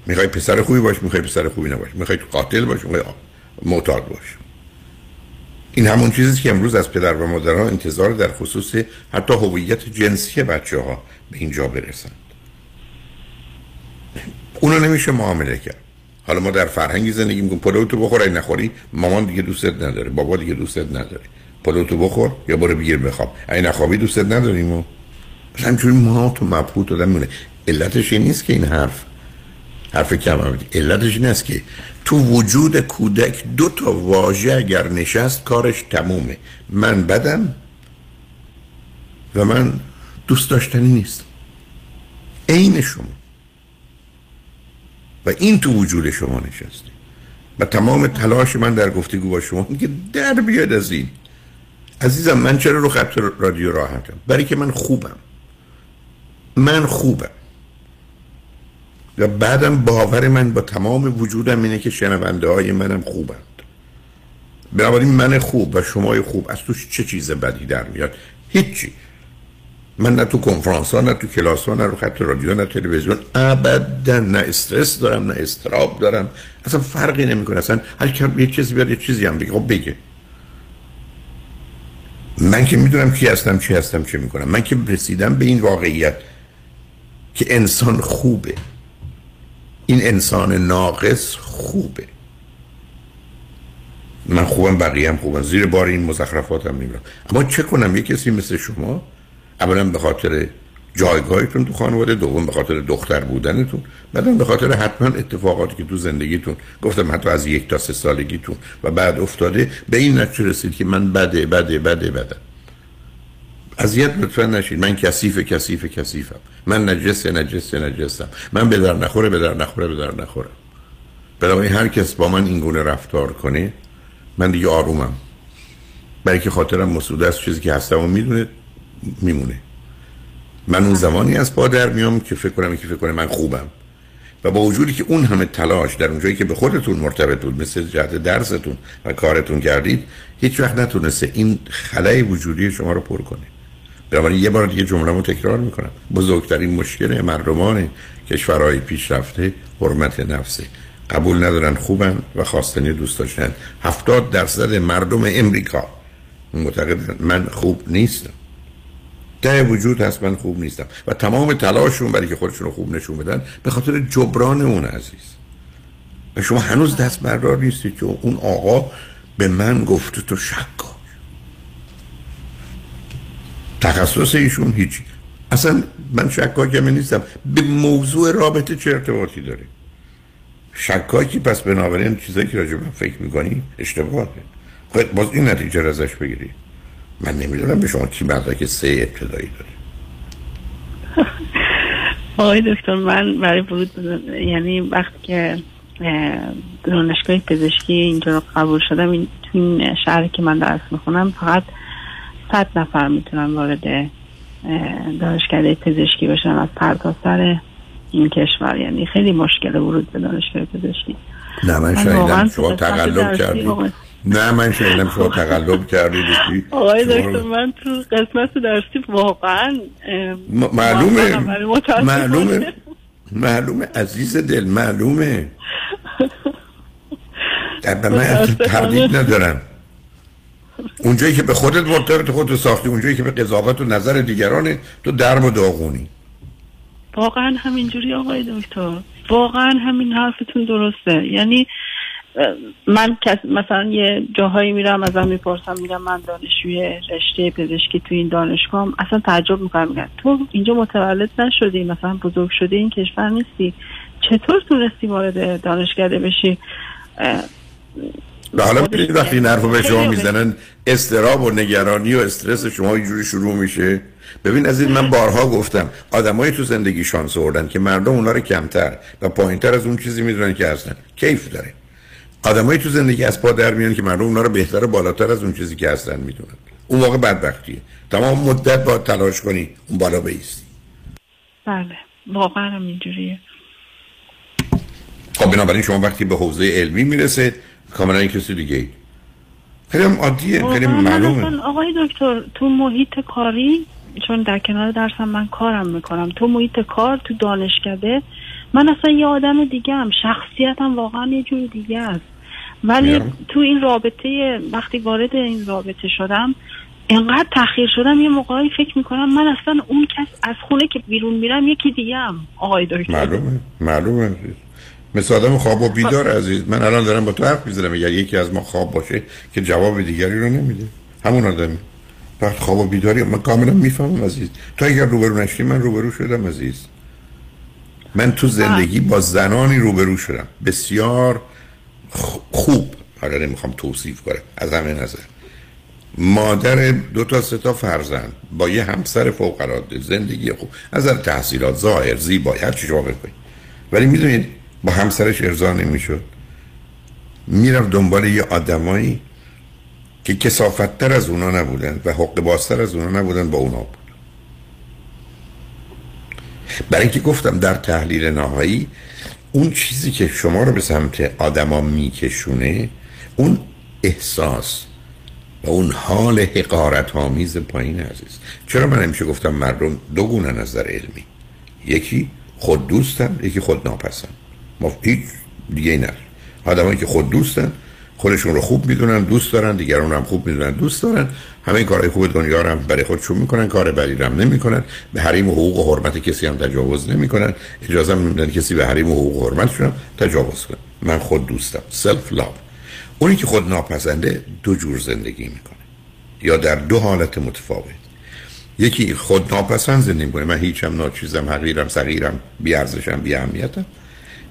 می‌خوای پسر خوبی باش می‌خوای پسر خوبی نباش می‌خوای قاتل باش می‌خوای معتاد باش. این همون چیزی که امروز از پدر و مادرها انتظار در خصوص حتی هویت جنسی بچه ها به اینجا برسند اونو نمیشه معامله کرد. حالا ما در فرهنگی زندگی می‌کنیم. پلوتو بخور اگه نخوری مامان دیگه دوستت نداره بابا دیگه دوستت نداره. پلوتو بخور یا برو بگیر بخواب. اگه نخوابی دوستت نداریم و همچنین ما تو مبهوت آدم مونه علتش این نیست که این حرف حرف کم علتش این است که تو وجود کودک دو تا واژه اگر نشست کارش تمومه. من بدم و من دوست داشتنی نیست عین شما. و این تو وجود شما نشسته. و تمام تلاش من در گفتگو با شما که در بیاد از این. عزیزم من چرا رو خط رادیو راحتم؟ برای که من خوبم. من خوبم. و بعدم باور من با تمام وجودم اینه که شنونده های منم خوبند. بنابراین من خوب و شمای خوب از توش چه چیز بدی در میاد؟ هیچی. من نه تو کنفرانس ها نه تو کلاس ها نه رو خط رادیو نه تلویزیون. ابدا نه استرس دارم نه استراب دارم. اصلا فرقی نمی‌کنه. اصلا هر کی یه چیزی بیاد یه چیزی هم بگه. خب بگه. من که می‌دونم کی هستم چی هستم چه می‌کنم. من که رسیدم به این واقعیت که انسان خوبه. این انسان ناقص خوبه. من خوبم بقیه هم خوبم زیر بار این مزخرفات هم نمیرم. اما چه کنم؟ یه کسی مثل شما اولا به خاطر جایگاهتون تو خانواده دوم به خاطر دختر بودنتون بعدم به خاطر حتما اتفاقاتی که تو زندگیتون گفتم حتی از یک تا سه سالگیتون و بعد افتاده به این نتیجه رسید که من بده بده بده بده. اذیت لطفا نشید من کثیف کثیف کثیفم. من نجس نجس نجسم. من به در نخوره به در نخوره به در نخورم بنابراین هر کس با من این گونه رفتار کنه من دیگه آرومم. برای که خاطرم مسعود است چیزی که هستم و می‌دونه. میمونه. من اون زمانی از پا در میام که فکر کنم که فکر کنم من خوبم. و با وجودی که اون همه تلاش در اونجایی که به خودتون مرتبط بود مثل جهت درستون و کارتون کردید هیچ وقت نتونسته این خلای وجودی شما رو پر کنه. بنابراین یه بار دیگه جمله رو تکرار می‌کنم. بزرگترین مشکل مردمان کشورهای پیشرفته حرمت نفسه. قبول ندارن خوبن و خواستنی دوست داشتن. هفتاد درصد مردم امریکا. معتقد من خوب نیستم. ته وجود هست من خوب نیستم. و تمام تلاششون برای که خودشون رو خوب نشون بدن به خاطر جبران اون عزیز. و شما هنوز دست بردار نیستید که اون آقا به من گفته تو شک کن تخصص ایشون هیچی. اصلا من شکاکم نیستم. به موضوع رابطه چه ارتباطی داره؟ شکاکی پس بنابراین چیزایی که راجع فکر می‌کنی اشتباهه. خب باز این نتیجه ازش بگیری. من نمی‌دونم به شما کی مدرک سه ابتدایی داره. آقای دکتر من برای ورود یعنی وقتی که دانشگاه پزشکی اینجا رو قبول شدم این تو این شهری که من درس می‌خونم فقط صد نفر می‌تونن وارد دانشکده پزشکی بشن از سر این کشور. یعنی خیلی مشکل ورود به دانشگاه پزشکی. نه من شایدم شما تقلب کردید. نه من شایدم شما تقلب کردید آقای دکتر من تو قسمت درسی واقعا معلومه. معلومه. معلومه. عزیز دل معلومه. در من تردید ندارم. اونجایی که به خودت مرتبط خودت ساختی اونجایی که به قضاوت و نظر دیگرانه تو درم و داغونی. واقعا همینجوری آقای دکتر. واقعا همین حرفتون درسته. یعنی من مثلا یه جاهایی میرم ازم می‌پرسم میگم من دانشجوی رشته پزشکی تو این دانشگاه اصلا تعجب می‌کنم. میگن تو اینجا متولد نشدی مثلا بزرگ شده این کشور نیستی. چطور تونستی وارد دانشکده بشی؟ حالا ببینید وقتی این حرفو به شما می‌زنن استراب و نگرانی و استرس شما اینجوری شروع میشه. ببین از این من بارها گفتم آدمایی تو زندگی شانس آوردن که مردم اونا رو کمتر و پایینتر از اون چیزی می‌دونن که هستن. کیف داره. آدمایی تو زندگی از پا در میان که مردم اونا رو بهتر و بالاتر از اون چیزی که هستن می‌دونن. اون واقع بدبختیه. تمام مدت با تلاش کنی اون بالا بیستی. بله واقعا هم اینجوریه. خب بنابراین شما وقتی به حوزه علمی می‌رسه کاملا این کسی دیگه ای. خیلی هم عادیه خیلی معلومه. آقای دکتر تو محیط کاری چون در کنار درسم من کارم می‌کنم تو محیط کار تو دانشکده من اصلا یه آدم دیگه هم شخصیتم واقعا یه جور دیگه است. ولی تو این رابطه وقتی وارد این رابطه شدم انقدر تاخیر شدم یه موقعی فکر می‌کنم من اصلا اون کس از خونه که بیرون میرم یکی دیگه هم آقای دکتر. معلومه معلومه. مثل آدم خواب و بیدار عزیز. من الان دارم با تو حرف می‌زنم اگر یکی از ما خواب باشه که جواب دیگری رو نمیده. همون آدمی. وقت خواب و بیداری من کاملا می‌فهمم عزیز. تو اگر روبرو نشی من روبرو شدم عزیز. من تو زندگی با زنانی روبرو شدم. بسیار خوب. حالا نمی‌خوام توصیف کنم. از همه نظر. مادر دو تا سه تا فرزند. با یه همسر فوق العاده زندگی خوب. از تحصیلات ظاهر زیبایی هر چی شما بکنید ولی می‌دونید با همسرش ارضا نمی‌شد. می‌رفت دنبال یه آدمایی که کسافتتر از اونا نبودن و حق بازتر از اونا نبودن با اونا بود. برای اینکه گفتم در تحلیل نهایی اون چیزی که شما رو به سمت آدما میکشونه اون احساس و اون حال حقارت آمیز پایین عزیز. چرا من همیشه گفتم مردم دو گونه نظر علمی. یکی خود دوستن یکی خود ناپسند. ما هیچ دیگه نه آدمایی که خود دوستن خودشون رو خوب می‌دونن دوست دارن دیگران هم خوب می‌دونن دوست دارن. همه کارهای خوب دنیا رو هم برای خودشون می‌کنن کار بدی هم نمی‌کنن. به حریم و حقوق و حرمت کسی هم تجاوز نمی‌کنن. اجازه نمیدن کسی به حریم و حقوق و حرمتشون هم تجاوز کنه. من خود دوستم. سلف لاو اونی که خود ناپسنده دو جور زندگی می‌کنه. یا در دو حالت متفاوت. یکی خود ناپسند زندگی می‌کنه. من هیچم ناچیزم حقیرم صغیرم بی ارزشم بی اهمیتم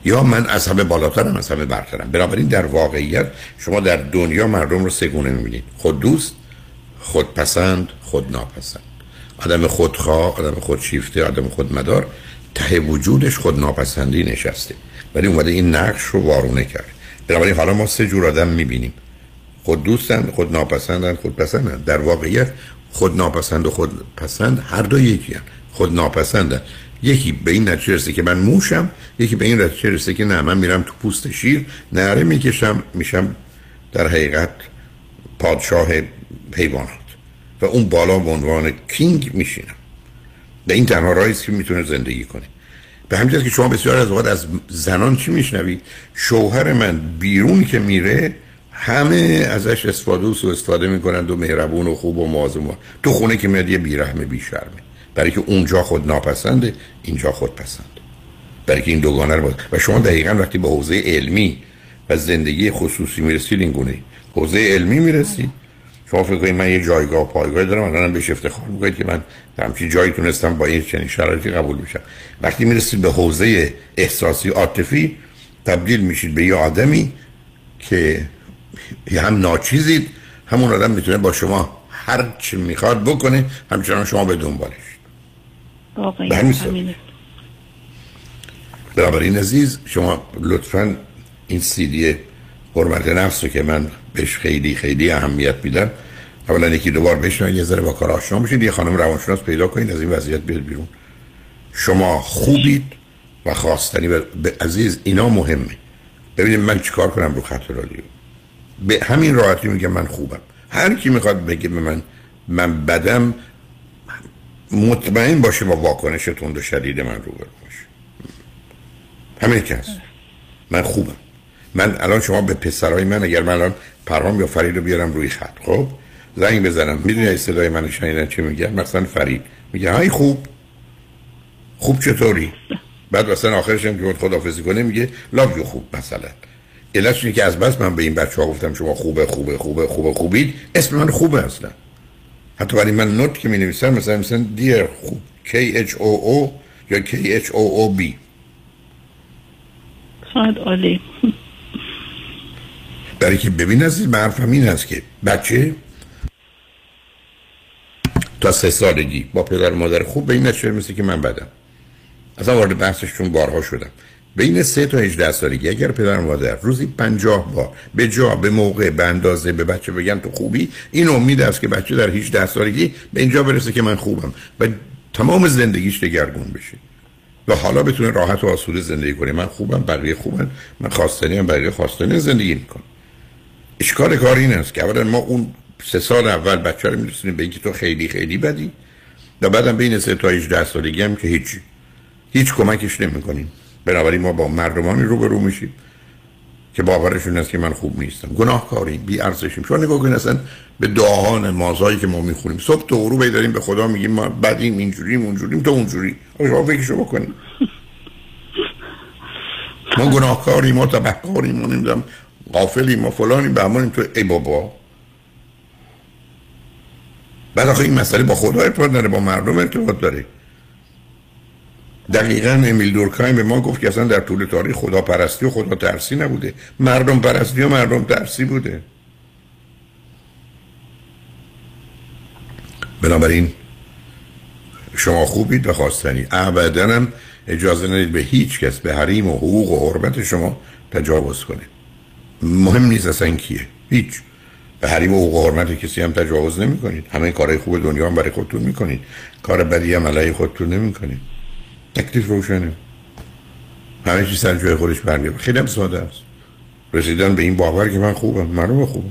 یا من از همه بالاترم از همه برترم. بنابراین در واقعیت شما در دنیا مردم رو سه گونه می‌بینید. خود دوست خود پسند خود ناپسند آدم خودخواه آدم خودشیفته آدم خودمدار ته وجودش خود ناپسندی نشسته. ولی اومده این نقش رو وارونه کرد بنابراین حالا ما سه جور آدم می‌بینیم. خود دوستن خود ناپسندن خود پسندن در واقعیت خود ناپسند و خود پسند هر دو یکی هم. خود ناپسندن یکی به این نتیجه رسه که من موشم یکی به این نتیجه رسه که نه من میرم تو پوست شیر نهره می‌کشم میشم در حقیقت پادشاه حیوانات و اون بالا به عنوان کینگ میشینم. و این تنها راهی که می‌تونه زندگی کنه. به همین که شما بسیار از اوقات از زنان چی میشنوید شوهر من بیرون که میره همه ازش استفاده و استفاده می‌کنند و مهربون و خوب و مواظب تو خونه که میاد یه بیرحم بیشرمه. برای که اونجا خود ناپسنده اینجا خود پسند برای که این دوگانه رو باید. و شما دقیقا وقتی به حوزه علمی و زندگی خصوصی می‌رسید این گونه حوزه علمی می‌رسید شما فکر کنید من یه جایگاه و پایگاه دارم الان بهش افتخار می‌کنید که من همچین جایی تونستم با این چنین شرایطی قبول بشم. وقتی می‌رسید به حوزه احساسی عاطفی تبدیل میشید به یه آدمی که هم ناچیزید همون آدم می‌تونه با شما هر چی می‌خواد بکنه همچنان شما به دنبالش. به همین. بنابراین عزیز شما لطفا این سیدی حرمت نفس رو که من بهش خیلی خیلی اهمیت میدم اولا یکی دوبار بشنوید یه ذره با کار آشنا بشید یه خانم روانشناس پیدا کنید از این وضعیت بیاد بیرون. شما خوبید و خواستنی و به عزیز اینا مهمه. ببینید من چیکار کنم رو خط رادیو. به همین راحتی میگم من خوبم. هر کی می‌خواد بگه به من من بدم مطمئن باشه با واکنش تند و شدید من روبرو باشه. همین هست. من خوبم. من الان شما به پسرای من اگر من الان پرهام یا فرید رو بیارم روی خط خب؟ زنگ بزنم. می‌دونی صدای من شنیدن چی میگن؟ مثلا فرید میگه های خوب. خوب چطوری؟ بعد مثلا آخرش هم که خداحافظی کنه میگه لاو یو خوب مثلا. علتش که از بس من به این بچه ها گفتم شما خوبه خوبه خوبه خوبه خوبید. اسم من خوبه اصلا. حتی برای من نوت که می نویسم مثلا مثلا دیر خوب. K H O O یا K H O O B. شاید عالی. برای که ببین این حرفم این هست که بچه تا سه سالگی با پدر مادر خوب به این نتیجه مثل که من بدم. اصلا وارد بحثش چون بارها شدم. بین سه تا 18 سالگی اگر پدر مادر روزی پنجاه بار به جا به موقع به اندازه به بچه بگن تو خوبی این امید است که بچه در 18 سالگی به اینجا برسه که من خوبم و تمام زندگیش دگرگون بشه. و حالا بتونه راحت و آسوده زندگی کنه. من خوبم بقیه خوبن. من خواستنی هم بقیه خواستنی زندگی می‌کنم. اشکال کار این است که اولا ما اون سه سال اول بچه رو میرسونیم به اینکه تو خیلی خیلی بدی و بعدم بین سه تا 18 سالگی هم که هیچ هیچ کمکش نمی‌کنیم. بنابراین ما با مردمانی روبرو میشیم که باورشون است که من خوب نیستم. گناهکاری بی ارزشیم شما نگاه کنید اصلا به دعاها نمازهایی که ما می‌خونیم صبح تو غروب داریم به خدا میگیم ما بدیم اینجوریم اونجوریم تو اونجوری. شما فکرشو بکنید ما گناهکاریم ما تبهکاریم ما نمی‌دونم غافلیم ما فلانیم به همونیم تو ای بابا. بعد آخه این مسئله با خدا ارتباط داره با مردم ارتباط داره. دقیقا امیل دورکایم به ما گفت که اصلا در طول تاریخ خدا پرستی و خدا ترسی نبوده. مردم پرستی و مردم ترسی بوده. بنابراین شما خوبید و خواستنی. ابدا اجازه ندید به هیچ کس به حریم و حقوق و حرمت شما تجاوز کنید مهم نیست اصلا کیه. هیچ. به حریم و حرمت کسی هم تجاوز نمی کنید همه کارهای خوب دنیا هم برای خودتون می کنید کار بدی هم علیه خودتون نمی کنید تکلیف روشنه. همه چیز سر جای خودش برمیاد خیلی هم ساده است. رسیدن به این باور که من خوبم. معلومه خوبم.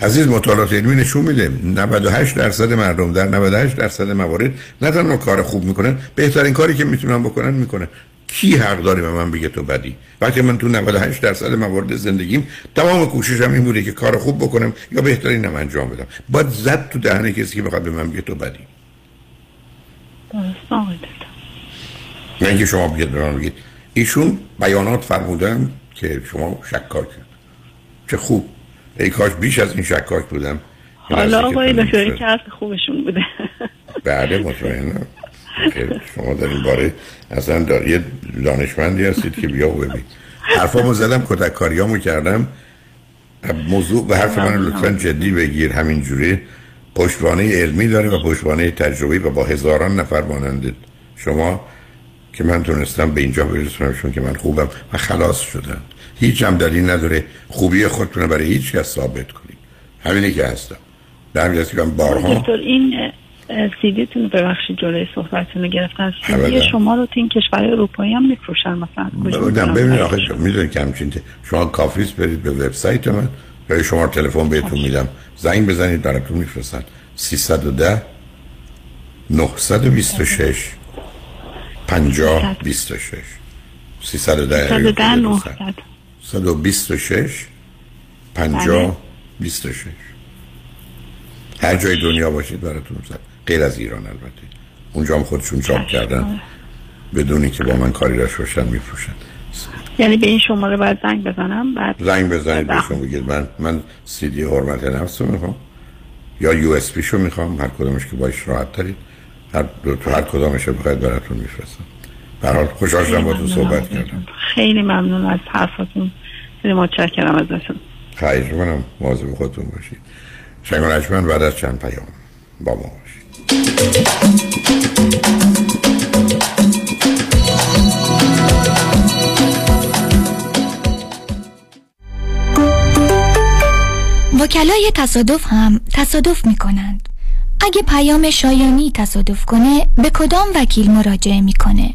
عزیز مطالعات علمی نشون میده. 98 درصد مردم در 98 درصد موارد نه تنها کار خوب می‌کنن بهترین کاری که می‌تونن بکنن می‌کنن. کی حق داره به من بگه تو بدی؟ وقتی من تو 98 درصد موارد زندگیم تمام کوششم این بوده که کار خوب بکنم یا بهترینم انجام بدم. باید زد تو دهن کسی که بخواد به من بگه تو بدی. نه اینکه شما بگید به من بگید. ایشون بیانات فرمودن که شما شکاک چه خوب. ای کاش بیش از این شکاک بودم. حالا آقای دکتر که خوبشون بوده. بله مطمئنم. که شما در این باره اصلا دار یه دانشمندی هستید که بیا و ببین. حرفامو زدم کتککاریامو کردم. موضوع به حرف من لطفا جدی بگیر. همینجوری. پشتوانه علمی داره و پشتوانه تجربی و با هزاران نفر مانند شما که من تونستم به اینجا برسونمشون که من خوبم و خلاص شدم. هیچ هم دلیل نداره خوبی خودتون برای هیچ کس ثابت کنید همینی که هستم. در همین که من بارها. دکتر این سیدیتون ببخشید جلوی صحبتتون رو گرفتن. سیدی. شما رو تو این کشور اروپایی هم میفروشن. مثلا ببینید آخه؟ می‌دونید که همچین شما کافیست برید به وبسایت من. یا شما تلفن بهتون میدم. زنگ بزنید براتون میفرستن. 310 926 50 26 310 310 900 126 50 26 هر جای دنیا باشید براتون غیر از ایران البته. اونجا هم خودشون چاپ کردن. بدونی که با من کاری داشته باشن میفروشن. یعنی به این شماره باید زنگ بزنم بعد زنگ بزنید بهشون بگید. من من سی دی حرمت نفس رو می‌خوام. یا USB شو می‌خوام. هر کدومش که باش راحت ترید. هر دو تو هر کدامش رو بخواید براتون میفرستم. به حال خوشحال شدم با تو صحبت کردم. خیلی ممنون از حرفاتون. خیلی متشکرم ازتون. خواهش منم مواظب خودتون باشید. اجمن بعد از چند پیام. با ما وکلای تصادف هم تصادف می کنند. اگه پیام شایانی تصادف کنه به کدام وکیل مراجعه می‌کنه؟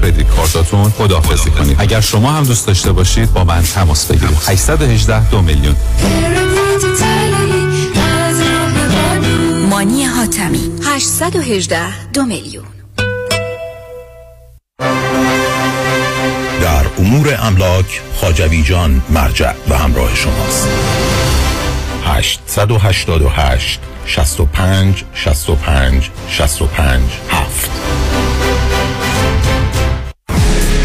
کردیت کارتاتون خداحافظی کنید. اگر شما هم دوست داشته باشید با من تماس بگیرید. 818 دو میلیون. مانی حاتمی. 818 دو میلیون. در امور املاک خاجوی جان مرجع و همراه شماست. 888 65 65 65 7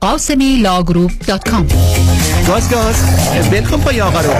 قاسمی law group dot com گاز گاز. ول کن پای آقا رو.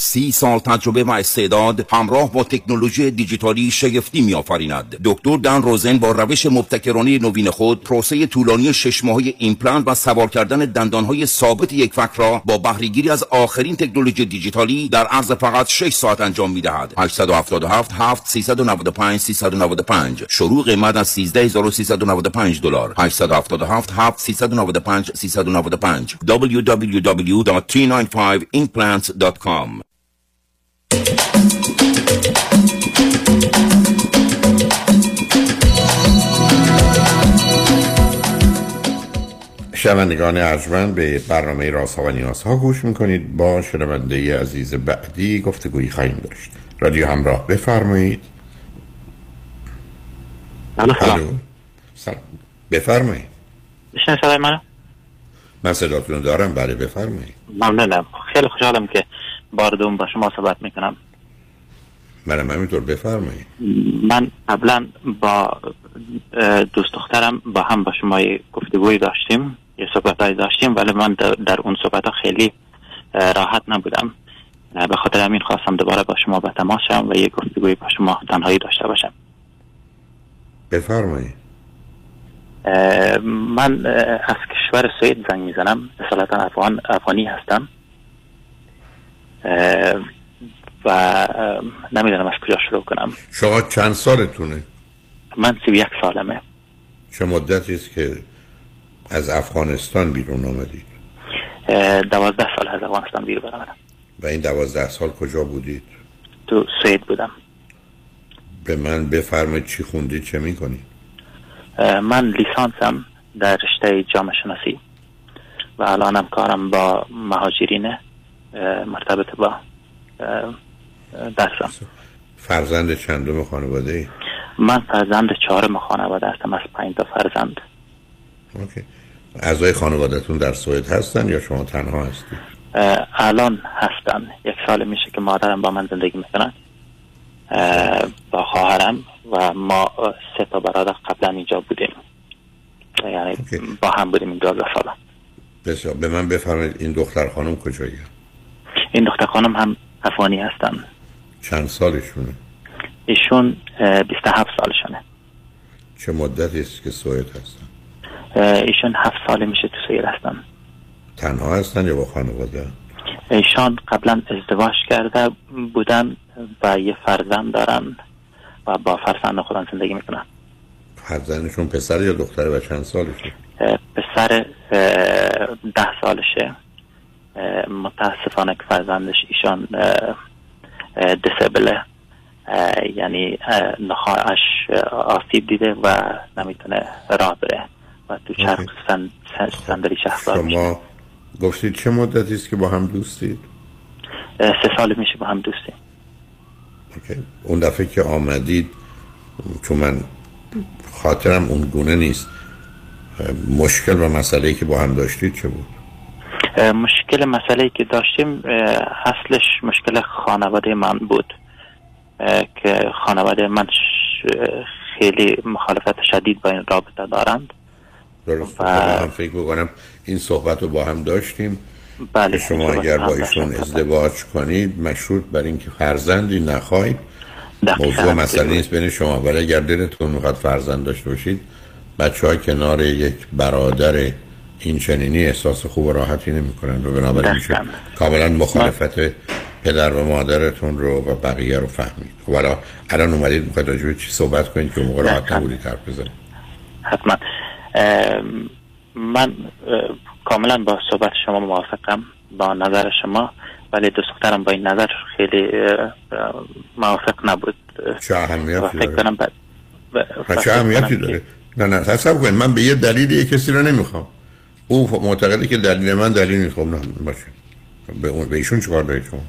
سی سال تجربه و استعداد همراه با تکنولوژی دیجیتالی شگفتی می آفریند دکتر دان روزن با روش مبتکرانه نوین خود پروسه طولانی شش ماهه ایمپلنت و سوار کردن دندانهای ثابت یک فک را با بهرهگیری از آخرین تکنولوژی دیجیتالی در عرض فقط 6 ساعت انجام می دهد 877 7 395 395 شروع قیمت از 13395 دلار. 877 7 395 395 www.395implants.com شنوندگان ارجمند به برنامه راست و نیاز ها گوش می‌کنید. با شنونده عزیز بعدی گفتگویی خواهیم داشت. رادیو همراه بفرمایید. سلام. بفرمایید. میشنه صدای منو؟ من صداتون دارم بله بفرمایید. ممنونم. خیلی خوشحالم که بار دوم با شما صحبت می‌کنم. منم همینطور بفرمایید. من قبلا با دوست دخترم با هم با شما گفتگوی داشتیم یه صحبت داشتیم ولی من در اون صحبت ها خیلی راحت نبودم. به خاطر همین خواستم دوباره با شما به تماس شم و یه گفتگوی با شما تنهایی داشته باشم. بفرمایید. من از کشور سوئد زنگ می‌زنم اصالتا افغان افغانی هستم و نمی‌دونم از کجا شروع کنم شما چند سالتونه؟ من سی یک سالمه چه مدتی است که از افغانستان بیرون آمدید؟ دوازده سال از افغانستان بیرون آمدم و این دوازده سال کجا بودید؟ تو سوئد بودم به من بفرمایید چی خوندید چه می‌کنید؟ من لیسانسم در رشته جامعه شناسی و الانم کارم با مهاجرین مرتبط با درسم فرزند چندم خانواده ای؟ من فرزند چهارم خانواده هستم از پنج تا فرزند اوکی. اعضای خانوادهتون در سوئد هستن یا شما تنها هستید؟ الان هستن یک سال میشه که مادرم با من زندگی می‌کنن با خواهرم و ما سه تا برادر قبلا اینجا بودیم یعنی اوکی. با هم بودیم این دوازده سال بسیار به من بفرمایید این دختر خانم کجایی؟ این دختر خانم هم افغانی هستن چند سالشونه؟ ایشون اه، 27 سالشونه چه مدتی است که سوئد هستن؟ ایشون هفت ساله میشه تو سوئد هستن تنها هستن یا با خانواده؟ ایشان قبلا ازدواج کرده بودن و یه فرزند دارن و با فرزند خودم زندگی می‌کنن فرزندشون پسر یا دختره و چند سالشه؟ پسر ده سالشه. متاسفانه که فرزندش ایشان دسبله یعنی اه، نخواهش اه، آسیب دیده و نمی‌تونه راه بره و تو چرخ سن، سن- صندلی شهردار میشه. شما گفتید چه مدتی است که با هم دوستید؟ سه سال میشه با هم دوستیم. اوکی. اون دفعه که آمدید چون من خاطرم اون گونه نیست مشکل و مسئله که با هم داشتید چه بود مشکل مسئله که داشتیم اصلش مشکل خانواده من بود که خانواده من خیلی مخالفت شدید با این رابطه دارند درست و- من فکر می‌کنم این صحبت رو با هم داشتیم بله شما اگر با. ایشون ازدواج کنید مشروط بر اینکه فرزندی نخواهید. موضوع مسئله نیست بین شما ولی اگر دلتون می‌خواد فرزند داشته باشید بچه های کنار یک برادر این چنینی احساس خوب و راحتی نمی کنند و بنابراین میشه کاملا مخالفت پدر و مادرتون رو و بقیه رو فهمید. خب حالا الان اومدید می‌خواید راجع به چی صحبت کنید که موقع راحت نبودید حرف بزنید. حتما. من کاملا با صحبت شما موافقم با نظر شما ولی دوست دخترم با این نظر خیلی موافق نبود. چه اهمیتی داره؟ چه اهمیتی نه نه تصور کنید من به یه دلیل یه کسی رو نمی‌خوام. او معتقده که دلیل من دلیل خب نه باشه. به, اون- به ایشون چیکار دارید شما؟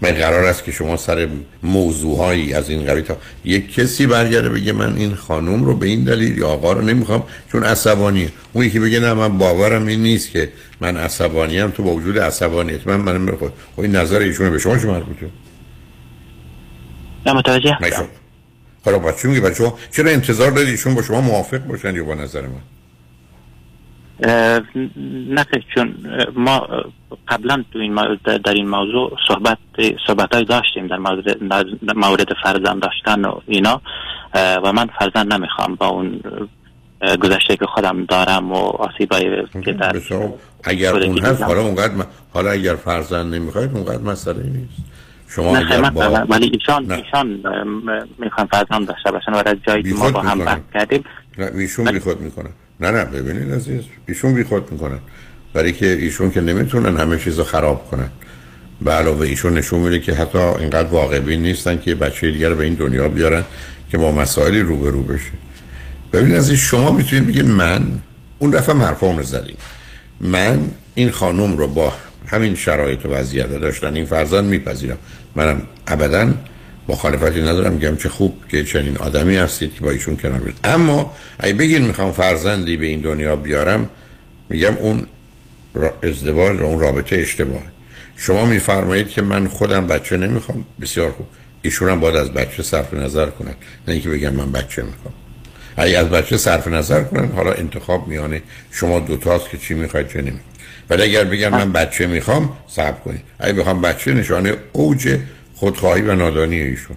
من قرار است که شما سر موضوعهایی از این قبیل تا یک کسی برگرده بگه من این خانم رو به این دلیل یا آقا رو نمی‌خوام چون عصبانیه اون یکی بگه نه من باورم این نیست که من عصبانیم تو با وجود عصبانیت. من من می‌خوام خب این نظر ایشونه به شما چه مربوطه؟ نه متوجه حالا با چی میگه بچه شما چرا انتظار دارید ایشون با شما موافق باشن یا با نظر من؟ نه چون ما قبلا تو این در- این موضوع صحبت صحبت های داشتیم در مورد, در مورد فرزند داشتن و اینا و من فرزند نمی‌خوام با اون گذشته که خودم دارم و آسیبایی که در اگر اون هست. حالا اونقدر م- حالا اگر فرزند نمی‌خواید اونقدر مسئله نیست. شما نه اگر با ولی ایشان ایشان می‌خوان فرزند داشته باشن و از جایی که ما با هم. بحث کردیم. نه ایشون بیخود می‌کنن نه نه ببینید عزیز ایشون بیخود می‌کنن. برای که ایشون که نمی‌تونن همه چیزو خراب کنن. به علاوه ایشون نشون میده که حتی اینقدر واقع بین نیستن که بچه دیگر به این دنیا بیارن که با مسائلی روبرو بشه. ببینید عزیز شما می‌تونید بگید من اون دفعه حرفام رو زدیم. من این خانم رو با همین شرایط و وضعیت داشتن این فرزند میپذیرم. منم ابدا مخالفتی ندارم میگم چه خوب که چنین آدمی هستید که با ایشون کنار بیاد. اما اگه بگین می‌خوام فرزندی به این دنیا بیارم میگم اون ازدواج و اون رابطه اشتباه. شما میفرمایید که من خودم بچه نمی‌خوام. بسیار خوب. ایشون هم باید از بچه صرف نظر کنن. نه اینکه بگم من بچه می‌خوام. اگه از بچه صرف نظر کنن حالا انتخاب میانه شما دوتاست که چی می‌خواید چه نمی‌خواید ولی اگر بگم من بچه می‌خوام صبر کنید. اگه بخوام بچه نشانه اوج خودخواهی و نادانی ایشون.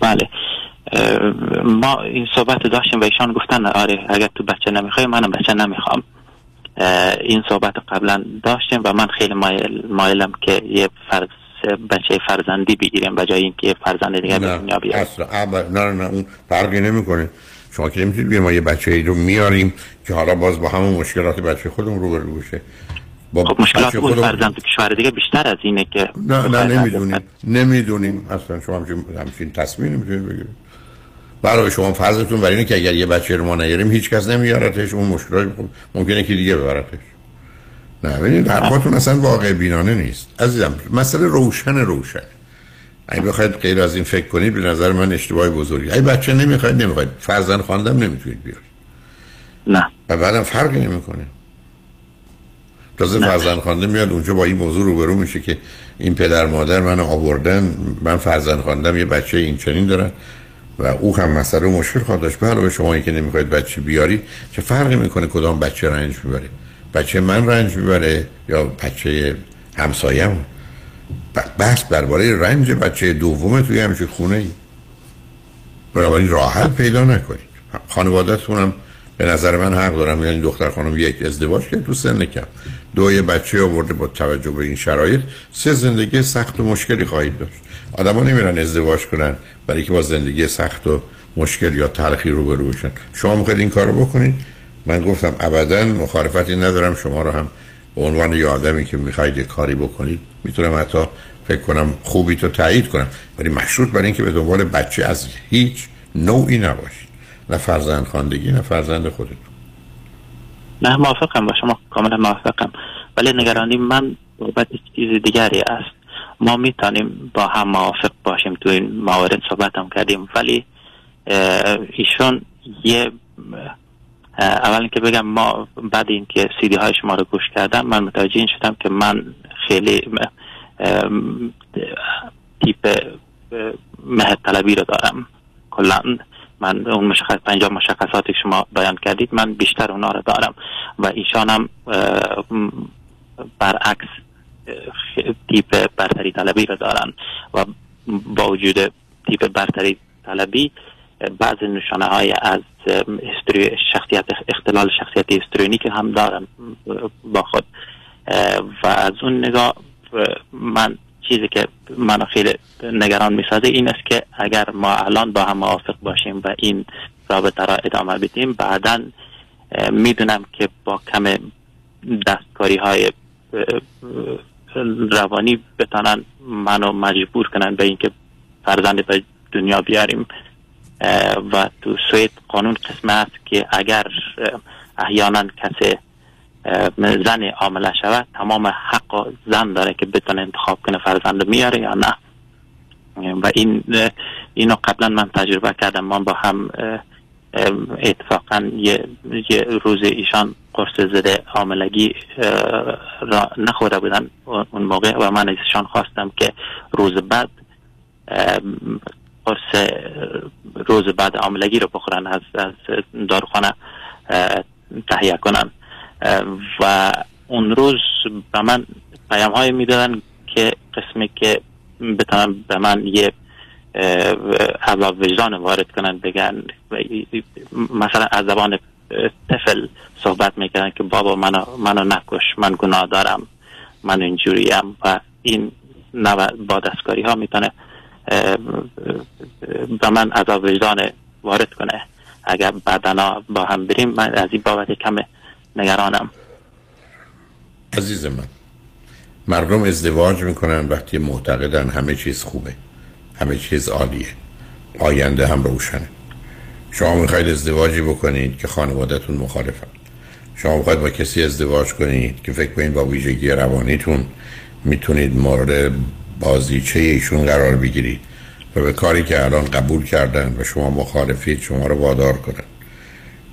بله. ما این صحبت رو داشتیم و ایشان گفتن آره اگر تو بچه نمی‌خوای منم بچه نمی‌خوام. این صحبت رو قبلا داشتیم و من خیلی مایل مایلم که یه فرز بچه فرزندی بگیریم به جای اینکه فرزند دیگه به دنیا بیاریم اصلا نه نه اون فرقی نمی‌کنه. شما که نمی‌تونید ما یه بچه ای رو میاریم که حالا باز با همون مشکلات بچه خودمون روبرو بشه. با خب مشکلات اون فرزند تو کشور دیگه بیشتر از اینه که نه نه نمی‌دونیم. نمی‌دونیم. اصلا شما همچین, همچین تصمیم نمی‌تونید بگیرید. برای شما فرضتون بر اینه که اگر یه بچه رو ما نیاریم هیچ کس نمیارتش. اون مشکلات خب ممکنه که دیگه ببرتش. نه ببینید حرفاتون اصلا واقع بینانه نیست. عزیزم مسئله روشن روشن. اگه بخواید غیر از این فکر کنید به نظر من اشتباه بزرگی. اگه بچه نمی‌خواید نمی‌خواید. فرزند خواندم نمی‌تونید بیارید. نه. و بعدم فرقی نمی‌کنه. تازه فرزند خوانده میاد اونجا با این موضوع روبرو میشه که این پدر مادر منو آوردن من فرزند خواندم یه بچه این چنین دارن و او هم مسئله و مشکل خواهد داشت. به علاوه شما که نمی‌خواید بچه بیاری چه فرقی می‌کنه کدام بچه رنج می‌بره؟ بچه من رنج می‌بره یا بچه همسایم؟ بحث درباره رنج بچه دومه توی همچه خونه ای بنابراین راه حل پیدا نکنید. خانوادهتون هم به نظر من حق دارم یعنی دختر خانم یک ازدواج کرد تو سن کم. دو یه بچه آورده با توجه به این شرایط سه زندگی سخت و مشکلی خواهید داشت. آدما نمیرن ازدواج کنن برای که با زندگی سخت و مشکل یا تلخی روبرو بشن. شما می‌خواید این کارو بکنید؟ من گفتم ابدا مخالفتی ندارم شما رو هم به عنوان یه آدمی که می‌خواید یه کاری بکنید می‌تونم حتی فکر کنم خوبی تو تایید کنم. ولی مشروط بر اینکه به دنبال بچه از هیچ نوعی نباشید. نه فرزند خواندگی نه فرزند خودتون. نه موافقم با شما کاملا موافقم. ولی نگرانی من صحبت چیز دیگری است. ما می‌تونیم با هم موافق باشیم تو این موارد صحبت هم کردیم. ولی ایشون یه اول که بگم ما بعد اینکه سیدی های شما رو گوش کردم من متوجه این شدم که من خیلی تیپ مهد طلبی رو دارم. کلا من اون مشخص پنجاه مشخصاتی شما بیان کردید من بیشتر اونا رو دارم. و ایشان هم برعکس تیپ برتری طلبی رو دارن. و با وجود تیپ برتری طلبی بعض نشانه های از شخصیت اختلال شخصیت استرونی که هم دارن با خود. و از اون نگاه من چیزی که منو خیلی نگران می‌سازه این است که اگر ما الان با هم موافق باشیم و این رابطه را ادامه بدیم بعدا می‌دونم که با کم دستکاری های روانی بتانن منو مجبور کنن به اینکه فرزند به دنیا بیاریم. و تو سوید قانون قسمه است که اگر احیانا کسی زن عامله شود تمام حق زن داره که بتونه انتخاب کنه فرزند میاره یا نه. و این اینو قبلا من تجربه کردم. من با هم اتفاقا یه, یه روز ایشان قرص زده عاملگی را نخورده بودن اون موقع و من ازشان خواستم که روز بعد قرص روز بعد عاملگی رو بخورن از, از داروخانه تهیه کنن. و اون روز به من پیام های می‌دادن که قسمی که بتونن به من یه عذاب وجدان وارد کنن بگن مثلا از زبان طفل صحبت می‌کنن که بابا منو, منو نکش من گناه دارم من اینجوریم و این با دستکاری ها می‌تونه به من عذاب وجدان وارد کنه. اگر بعدنا با هم بریم من از این بابت کم نگرانم. عزیز من مردم ازدواج می‌کنن وقتی معتقدن همه چیز خوبه همه چیز عالیه آینده هم روشنه. شما می‌خواید ازدواجی بکنید که خانوادهتون مخالفن. شما می‌خواید با کسی ازدواج کنید که فکر کنید با ویژگی روانیتون می‌تونید مورد بازیچه ایشون قرار بگیرید و به کاری که الان قبول کردن و شما مخالفید شما رو وادار کنن.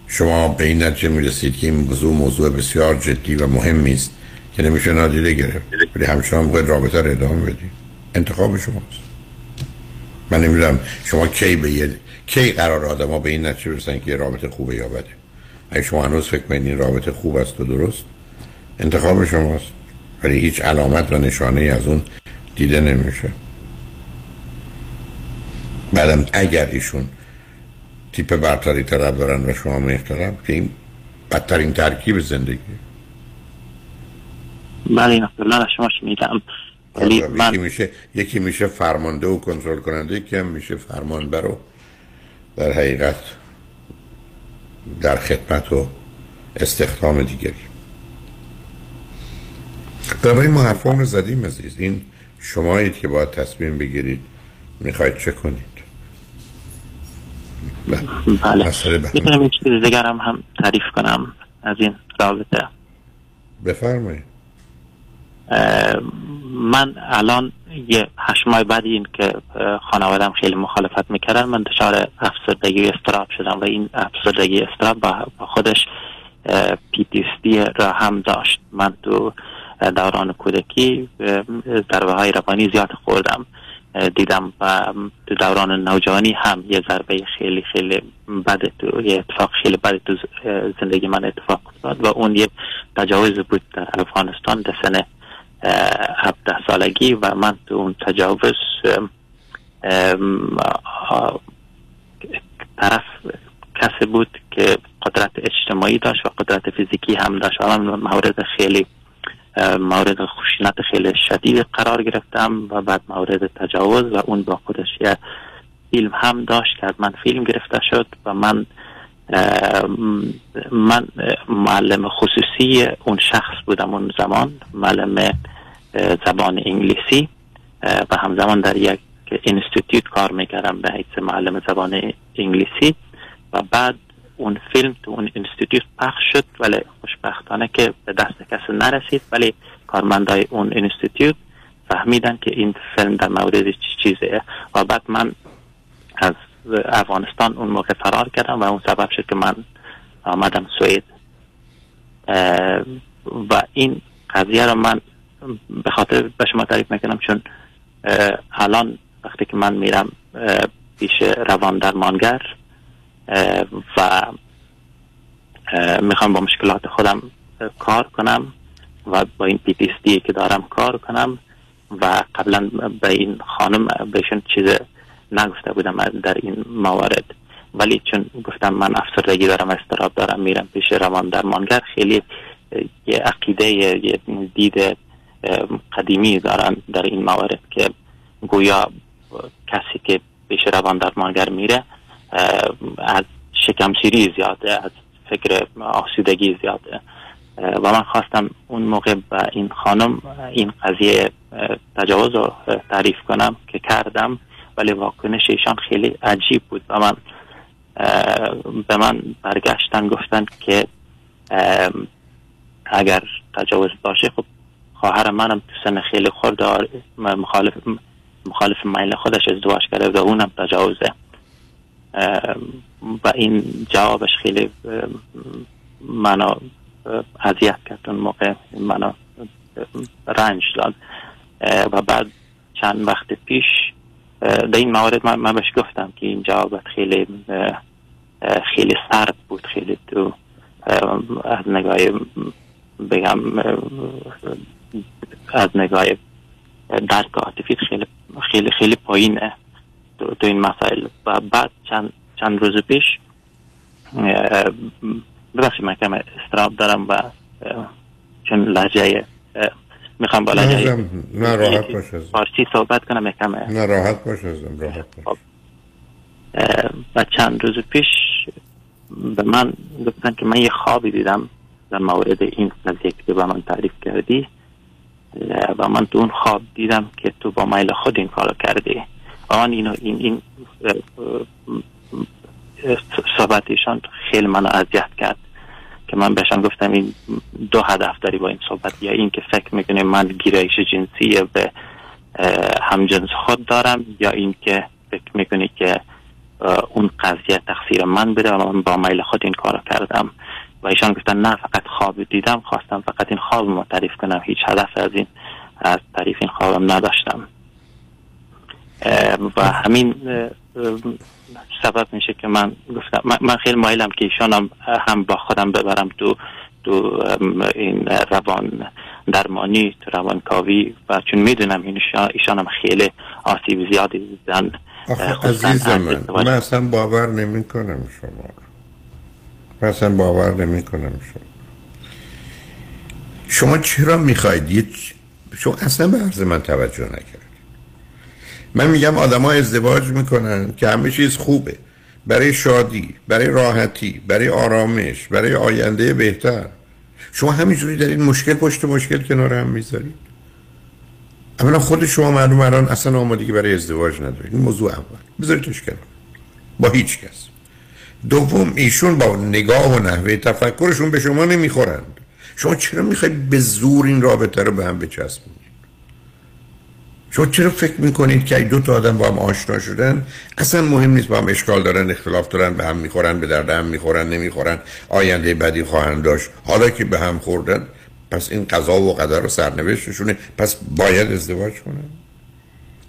شما به این نتیجه می‌رسید که این موضوع موضوع بسیار جدی و مهمی است که نمیشه نادیده گرفت. ولی همچنان باید رابطه رو ادامه بدید. انتخاب شماست. من نمی‌دونم شما کی به یه کی قرار آدم ها به این نتیجه برسن که یه رابطه خوبه یا بده. اگه شما هنوز فکر کنید این رابطه خوب است و درست انتخاب شماست. ولی هیچ علامت و نشانه از اون دیده نمیشه. بعدم اگر ایشون تیپ برتری طلب دارن و شما محترم که این بدترین ترکیب زندگی. بله این شما شمیدم من... یکی میشه یکی میشه فرمانده و کنترل کننده یکی هم میشه فرمانبر و در حقیقت در خدمت و استخدام دیگری. این ما حرفان رو زدیم عزیز. این شمایید که باید تصمیم بگیرید می‌خواید چه کنید. بله. می‌تونم یک چیز دیگر هم, هم تعریف کنم از این رابطه. بفرمایید. من الان یه هشت ماه بعد این که خانوادم خیلی مخالفت می‌کردن من دچار افسردگی استراب شدم و این افسردگی استراب با خودش پی را هم داشت. من تو دوران کودکی ضربه های روانی زیاد خوردم. دیدم و تو دوران نوجوانی هم یه ضربه خیلی خیلی بد تو یه اتفاق خیلی بد تو زندگی من اتفاق افتاد و اون یه تجاوز بود در افغانستان در سنه هفته سالگی و من تو اون تجاوز طرف کسی بود که قدرت اجتماعی داشت و قدرت فیزیکی هم داشت و من مورد خیلی مورد خشونت خیلی شدید قرار گرفتم و بعد مورد تجاوز و اون با خودش یه فیلم هم داشت که از من فیلم گرفته شد و من من معلم خصوصی اون شخص بودم اون زمان معلم زبان انگلیسی. و همزمان در یک اینستیتوت کار می‌کردم به حیث معلم زبان انگلیسی. و بعد اون فیلم تو اون اینستیتوت پخش شد. ولی خوشبختانه که به دست کسی نرسید. ولی کارمندای اون اینستیتوت فهمیدن که این فیلم در مورد چی چیزه. و بعد من از افغانستان اون موقع فرار کردم و اون سبب شد که من آمدم سوئد. و این قضیه رو من به خاطر به شما تعریف می‌کنم چون الان وقتی که من میرم پیش روان درمانگر و می‌خوام با مشکلات خودم کار کنم و با این پی که دارم کار کنم و قبلا به این خانم بهشون چیز نگفته بودم در این موارد. ولی چون گفتم من افسردگی دارم استراب دارم میرم پیش روان درمانگر خیلی یه عقیده یه دید قدیمی دارن در این موارد که گویا کسی که پیش روان درمانگر میره از شکم سیری زیاده از فکر آسودگی زیاده. و من خواستم اون موقع به این خانم این قضیه تجاوز رو تعریف کنم که کردم ولی واکنش ایشان خیلی عجیب بود و من به من برگشتن گفتن که اگر تجاوز باشه خب خواهر منم تو سن خیلی خورد مخالف مخالف میل خودش ازدواج کرده و اونم تجاوزه. و این جوابش خیلی منو اذیت کرد. اون موقع منو رنج داد. و بعد چند وقت پیش در این موارد من, من بهش گفتم که این جوابت خیلی خیلی سرد بود. خیلی تو از نگاه بگم از نگاه درک عاطفی خیلی خیلی خیلی پایینه. تو, این مسائل. و بعد چند چند روز پیش ببخشید من کم استراب دارم و چون لحجه می‌خوام با لحجه نه راحت باش فارسی صحبت کنم یکم نه راحت باش راحت باش. و چند روز پیش به من گفتن که من یه خوابی دیدم در مورد این قضیه که به من تعریف کردی و من تو اون خواب دیدم که تو با میل خود این کارو کردی. و من اینو این این صحبتشان خیلی منو اذیت کرد که من بهشان گفتم این دو هدف داری با این صحبت. یا این که فکر می‌کنه من گیرایش جنسی به همجنس خود دارم یا این که فکر می‌کنی که اون قضیه تقصیر من بده و من با میل خود این کارو کردم. و ایشان گفتن نه فقط خواب دیدم خواستم فقط این خواب ما تعریف کنم. هیچ هدف از این از تعریف این خوابم نداشتم. و همین سبب میشه که من گفتم من خیلی مایلم که ایشانم هم با خودم ببرم تو تو این روان درمانی تو روان کاوی و چون می‌دونم این ایشان هم خیلی آسیب زیادی دیدن عزیزم من من اصلا باور نمی کنم شما. من اصلا باور نمی کنم شما. شما چرا می‌خواید؟ شما اصلا به عرض من توجه نکرد. من میگم آدما ازدواج می‌کنن که همه چیز خوبه. برای شادی برای راحتی برای آرامش برای آینده بهتر. شما همینجوری در این مشکل پشت مشکل کنار هم می‌ذارید. اولا خود شما معلوم الان اصلا آمادگی برای ازدواج ندارید این موضوع اول. بذاریدش کنار. با هیچ کس. دوم ایشون با نگاه و نحوه تفکرشون به شما نمی‌خورند. شما چرا می‌خواید به زور این رابطه رو به هم بچسبونید؟ شما چرا فکر می‌کنید که دو تا آدم با هم آشنا شدن اصلا مهم نیست با هم اشکال دارن اختلاف دارن به هم می‌خورن به درد هم می‌خورن نمی‌خورن آینده بدی خواهند داشت. حالا که به هم خوردن پس این قضا و قدر و سرنوشتشونه پس باید ازدواج کنن.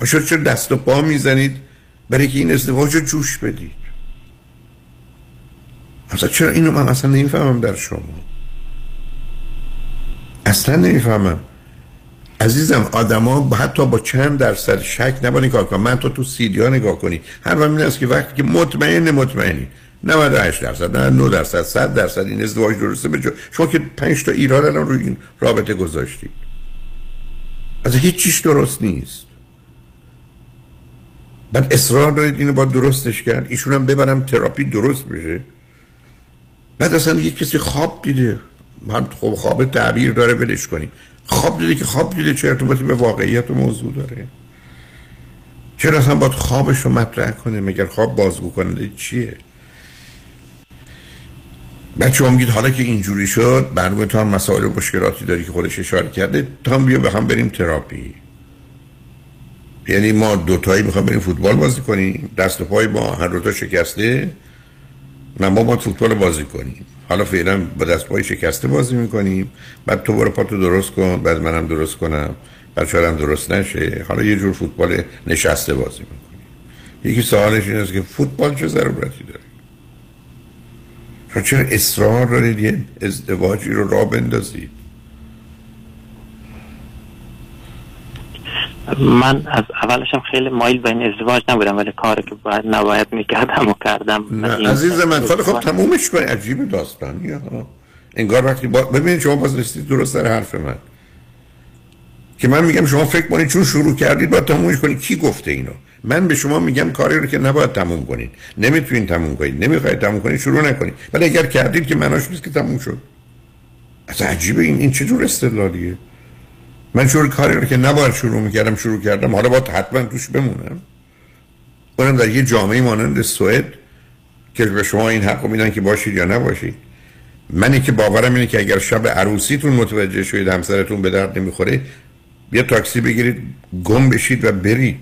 آشور چرا دست و پا می‌زنید؟ برای که این ازدواج رو جوش بدید. اصلا چرا اینو من اصلا نمی‌فهمم در شما؟ اصلا نمی‌فهمم. عزیزم آدما حتی با چند درصد شک نباید کار کنن. من تو تو سیدی ها نگاه کنی. هر این است که وقتی که مطمئن مطمئنی. 98 درصد 9 درصد 100 درصد. این ازدواج درسته به شما که 5 تا ایراد الان روی این رابطه گذاشتید از هیچ چیش درست نیست. بعد اصرار دارید اینو با درستش کرد. ایشون هم ببرم تراپی درست بشه. بعد اصلا یک کسی خواب دیده. من خب خواب تعبیر داره ولش کنیم. خواب دیده که خواب دیده چه ارتباطی به واقعیت و موضوع داره؟ چرا اصلا باید خوابش رو مطرح کنه مگر خواب بازگو کننده چیه؟ بعد شما میگید حالا که اینجوری شد برنامه تو هم مسائل و مشکلاتی داری که خودش اشاره کرده تا هم بیا به هم بریم تراپی. یعنی ما دوتایی می‌خوایم بریم فوتبال بازی کنیم دست و پای ما هر دوتا شکسته نه ما با فوتبال بازی کنیم. حالا فعلا با دست پای شکسته بازی می‌کنیم. بعد تو برو پاتو درست کن بعد منم درست کنم. بعد شاید درست نشه. حالا یه جور فوتبال نشسته بازی می‌کنیم. یکی سوالش این است که فوتبال چه ضرورتی داره؟ چرا اصرار دارید یه ازدواجی رو را بندازید؟ من از اولشم خیلی مایل به این ازدواج نبودم ولی کاری که باید نباید می‌کردم و کردم نه عزیز من خب خب تمومش کنی عجیب داستانی ها انگار وقتی با... ببینید شما باز رسید درست در حرف من. که من میگم شما فکر کنید چون شروع کردید باید تمومش کنید. کی گفته اینو؟ من به شما میگم کاری رو که نباید تموم کنید. نمی‌تونید تموم کنید. نمی‌خواید تموم کنید شروع نکنید. ولی اگر کردید که معناش نیست که تموم شد. از عجیبه این. این چه جور استدلالیه؟ من شروع کاری رو که نباید شروع می‌کردم شروع کردم. حالا باید حتما توش بمونم. اونم در یه جامعه مانند سوئد که به شما این حق میدن که باشید یا نباشید. منی که باورم اینه که اگر شب عروسیتون متوجه شدید همسرتون به درد نمی‌خوره بیا تاکسی بگیرید گم بشید و برید.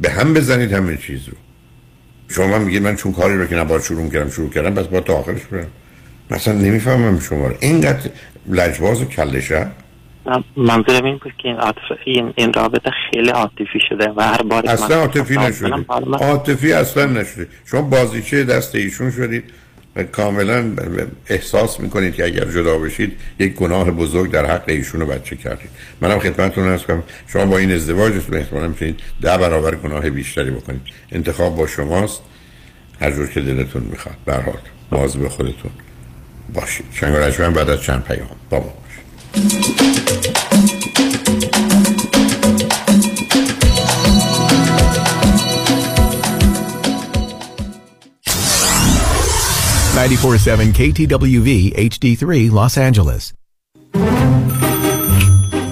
به هم بزنید همه چیز رو. شما میگید من چون کاری رو که نباید شروع کردم شروع کردم بس با تا آخرش برم. مثلا نمی‌فهمم شما رو. اینقدر لجواز و کلشه منظورم این بود که این. این, این رابطه خیلی عاطفی شده و هر بار اصلا عاطفی نشده عاطفی اصلا نشده شما بازیچه دست ایشون شدید و کاملا احساس می‌کنید که اگر جدا بشید یک گناه بزرگ در حق ایشون رو بچه کردید. منم خدمتتون ارز کنم شما با این ازدواجتون احتمالاً می‌تونید ده برابر گناه بیشتری بکنید. انتخاب با شماست. هر جور که دلتون می‌خواد به هر حال به خودتون باشید. شنگ بعد از چند پیام. با ما. Ninety-four-seven KTWV HD3 Los Angeles.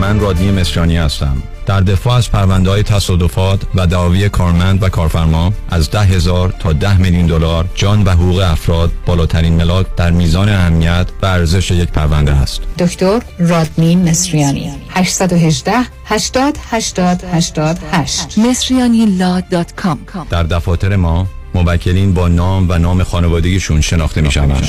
من رادنی مصریانی هستم در دفاع از پرونده های تصادفات و دعاوی کارمند و کارفرما از ده هزار تا ده میلیون دلار جان و حقوق افراد بالاترین ملاک در میزان اهمیت و ارزش یک پرونده است. دکتر رادنی مصریانی 818 80 80 88 مصریانی در دفاتر ما موکلین با نام و نام خانوادگیشون شناخته می شوند.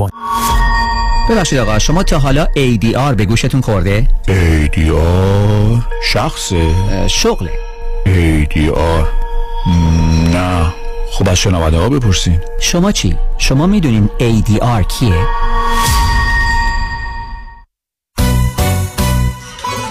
ببخشید آقا شما تا حالا ADR به گوشتون خورده؟ ADR شخصه. شغله. ADR نه. خب از شنونده ها بپرسین. شما چی؟ شما می‌دونین ADR کیه؟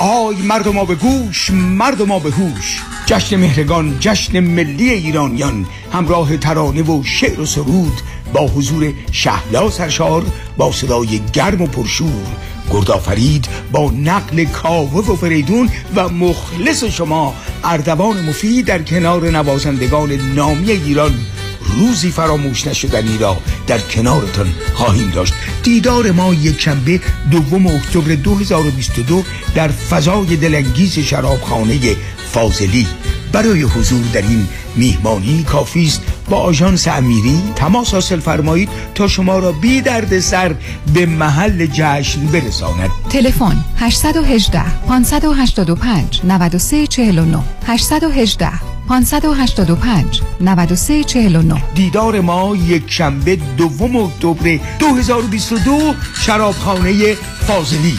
آی مردم به گوش مردم به هوش. جشن مهرگان جشن ملی ایرانیان. همراه ترانه و شعر و سرود. با حضور شهلا سرشار با صدای گرم و پرشور گردآفرید با نقل کاوه و فریدون و مخلص شما اردوان مفید در کنار نوازندگان نامی ایران. روزی فراموش نشدنی را در کنارتان خواهیم داشت. دیدار ما یک شنبه دوم اکتبر 2022 در فضای دلانگیز شرابخانه فاضلی. برای حضور در این میهمانی کافی است. با آژانس امیری تماس حاصل فرمایید تا شما را بی درد سر به محل جشن برساند. تلفن 818 585 9349 818 585 9349 دیدار ما یک شنبه دوم اکتبر 2022 شرابخانه فاضلی.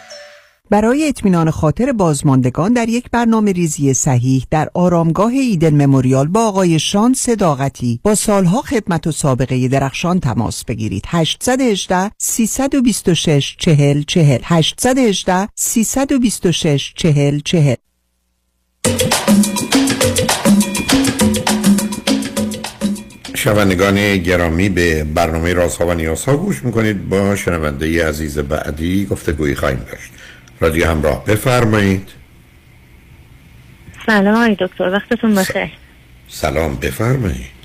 برای اطمینان خاطر بازماندگان در یک برنامه ریزی صحیح در آرامگاه ایدن مموریال با آقای شان صداقتی با سالها خدمت و سابقه درخشان تماس بگیرید. 818 326 40 40 818 326 40 40 شنوندگان گرامی به برنامه رازها و نیازها گوش می‌کنید. با شنونده عزیز بعدی گفتگویی خواهیم داشت. رادیو همراه بفرمایید. سلام آقای دکتر وقتتون بخیر. سلام بفرمایید.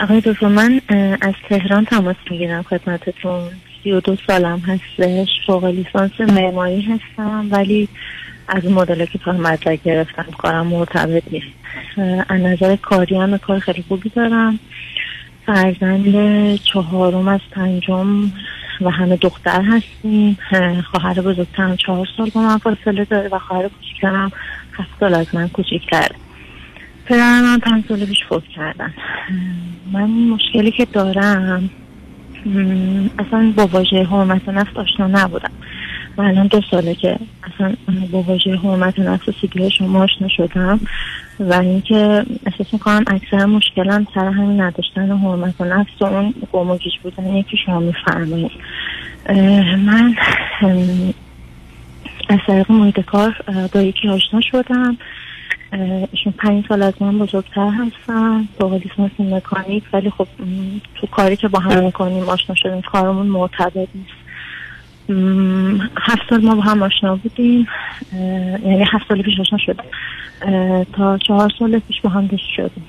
آقای دکتر من از تهران تماس می‌گیرم خدمتتون. سی و دو سالم هستش فوق لیسانس معماری هستم ولی از مدل که تا مدرک گرفتم کارم مرتبط نیست. از نظر کاری هم کار خیلی خوبی دارم. فرزند چهارم از پنجم و همه دختر هستیم. اه، خواهر بزرگترم چهار سال با من فاصله داره و خواهر کوچیکترم هفت سال از من کوچیکتره پدرم من پنج سال پیش فوت کردن. من مشکلی که دارم اصلا با واژه حرمت نفس آشنا نبودم. من الان دو ساله که اصلا با واژه حرمت نفس و سیگل شما آشنا شدم و اینکه احساس می‌کنم اکثر مشکلم سر همین نداشتن حرمت نفس و اون گم و گیج بودن که شما میفرمایید. من از طریق محیط کار با یکی آشنا شدم. ایشون پنج سال از من بزرگتر هستن با لیسانس مکانیک ولی خب تو کاری که با هم می‌کنیم آشنا شدیم کارمون مرتبط نیست. هفت سال ما با هم آشنا بودیم. یعنی هفت سال پیش آشنا شدیم. اه، تا چهار سال پیش با هم دوست شدیم.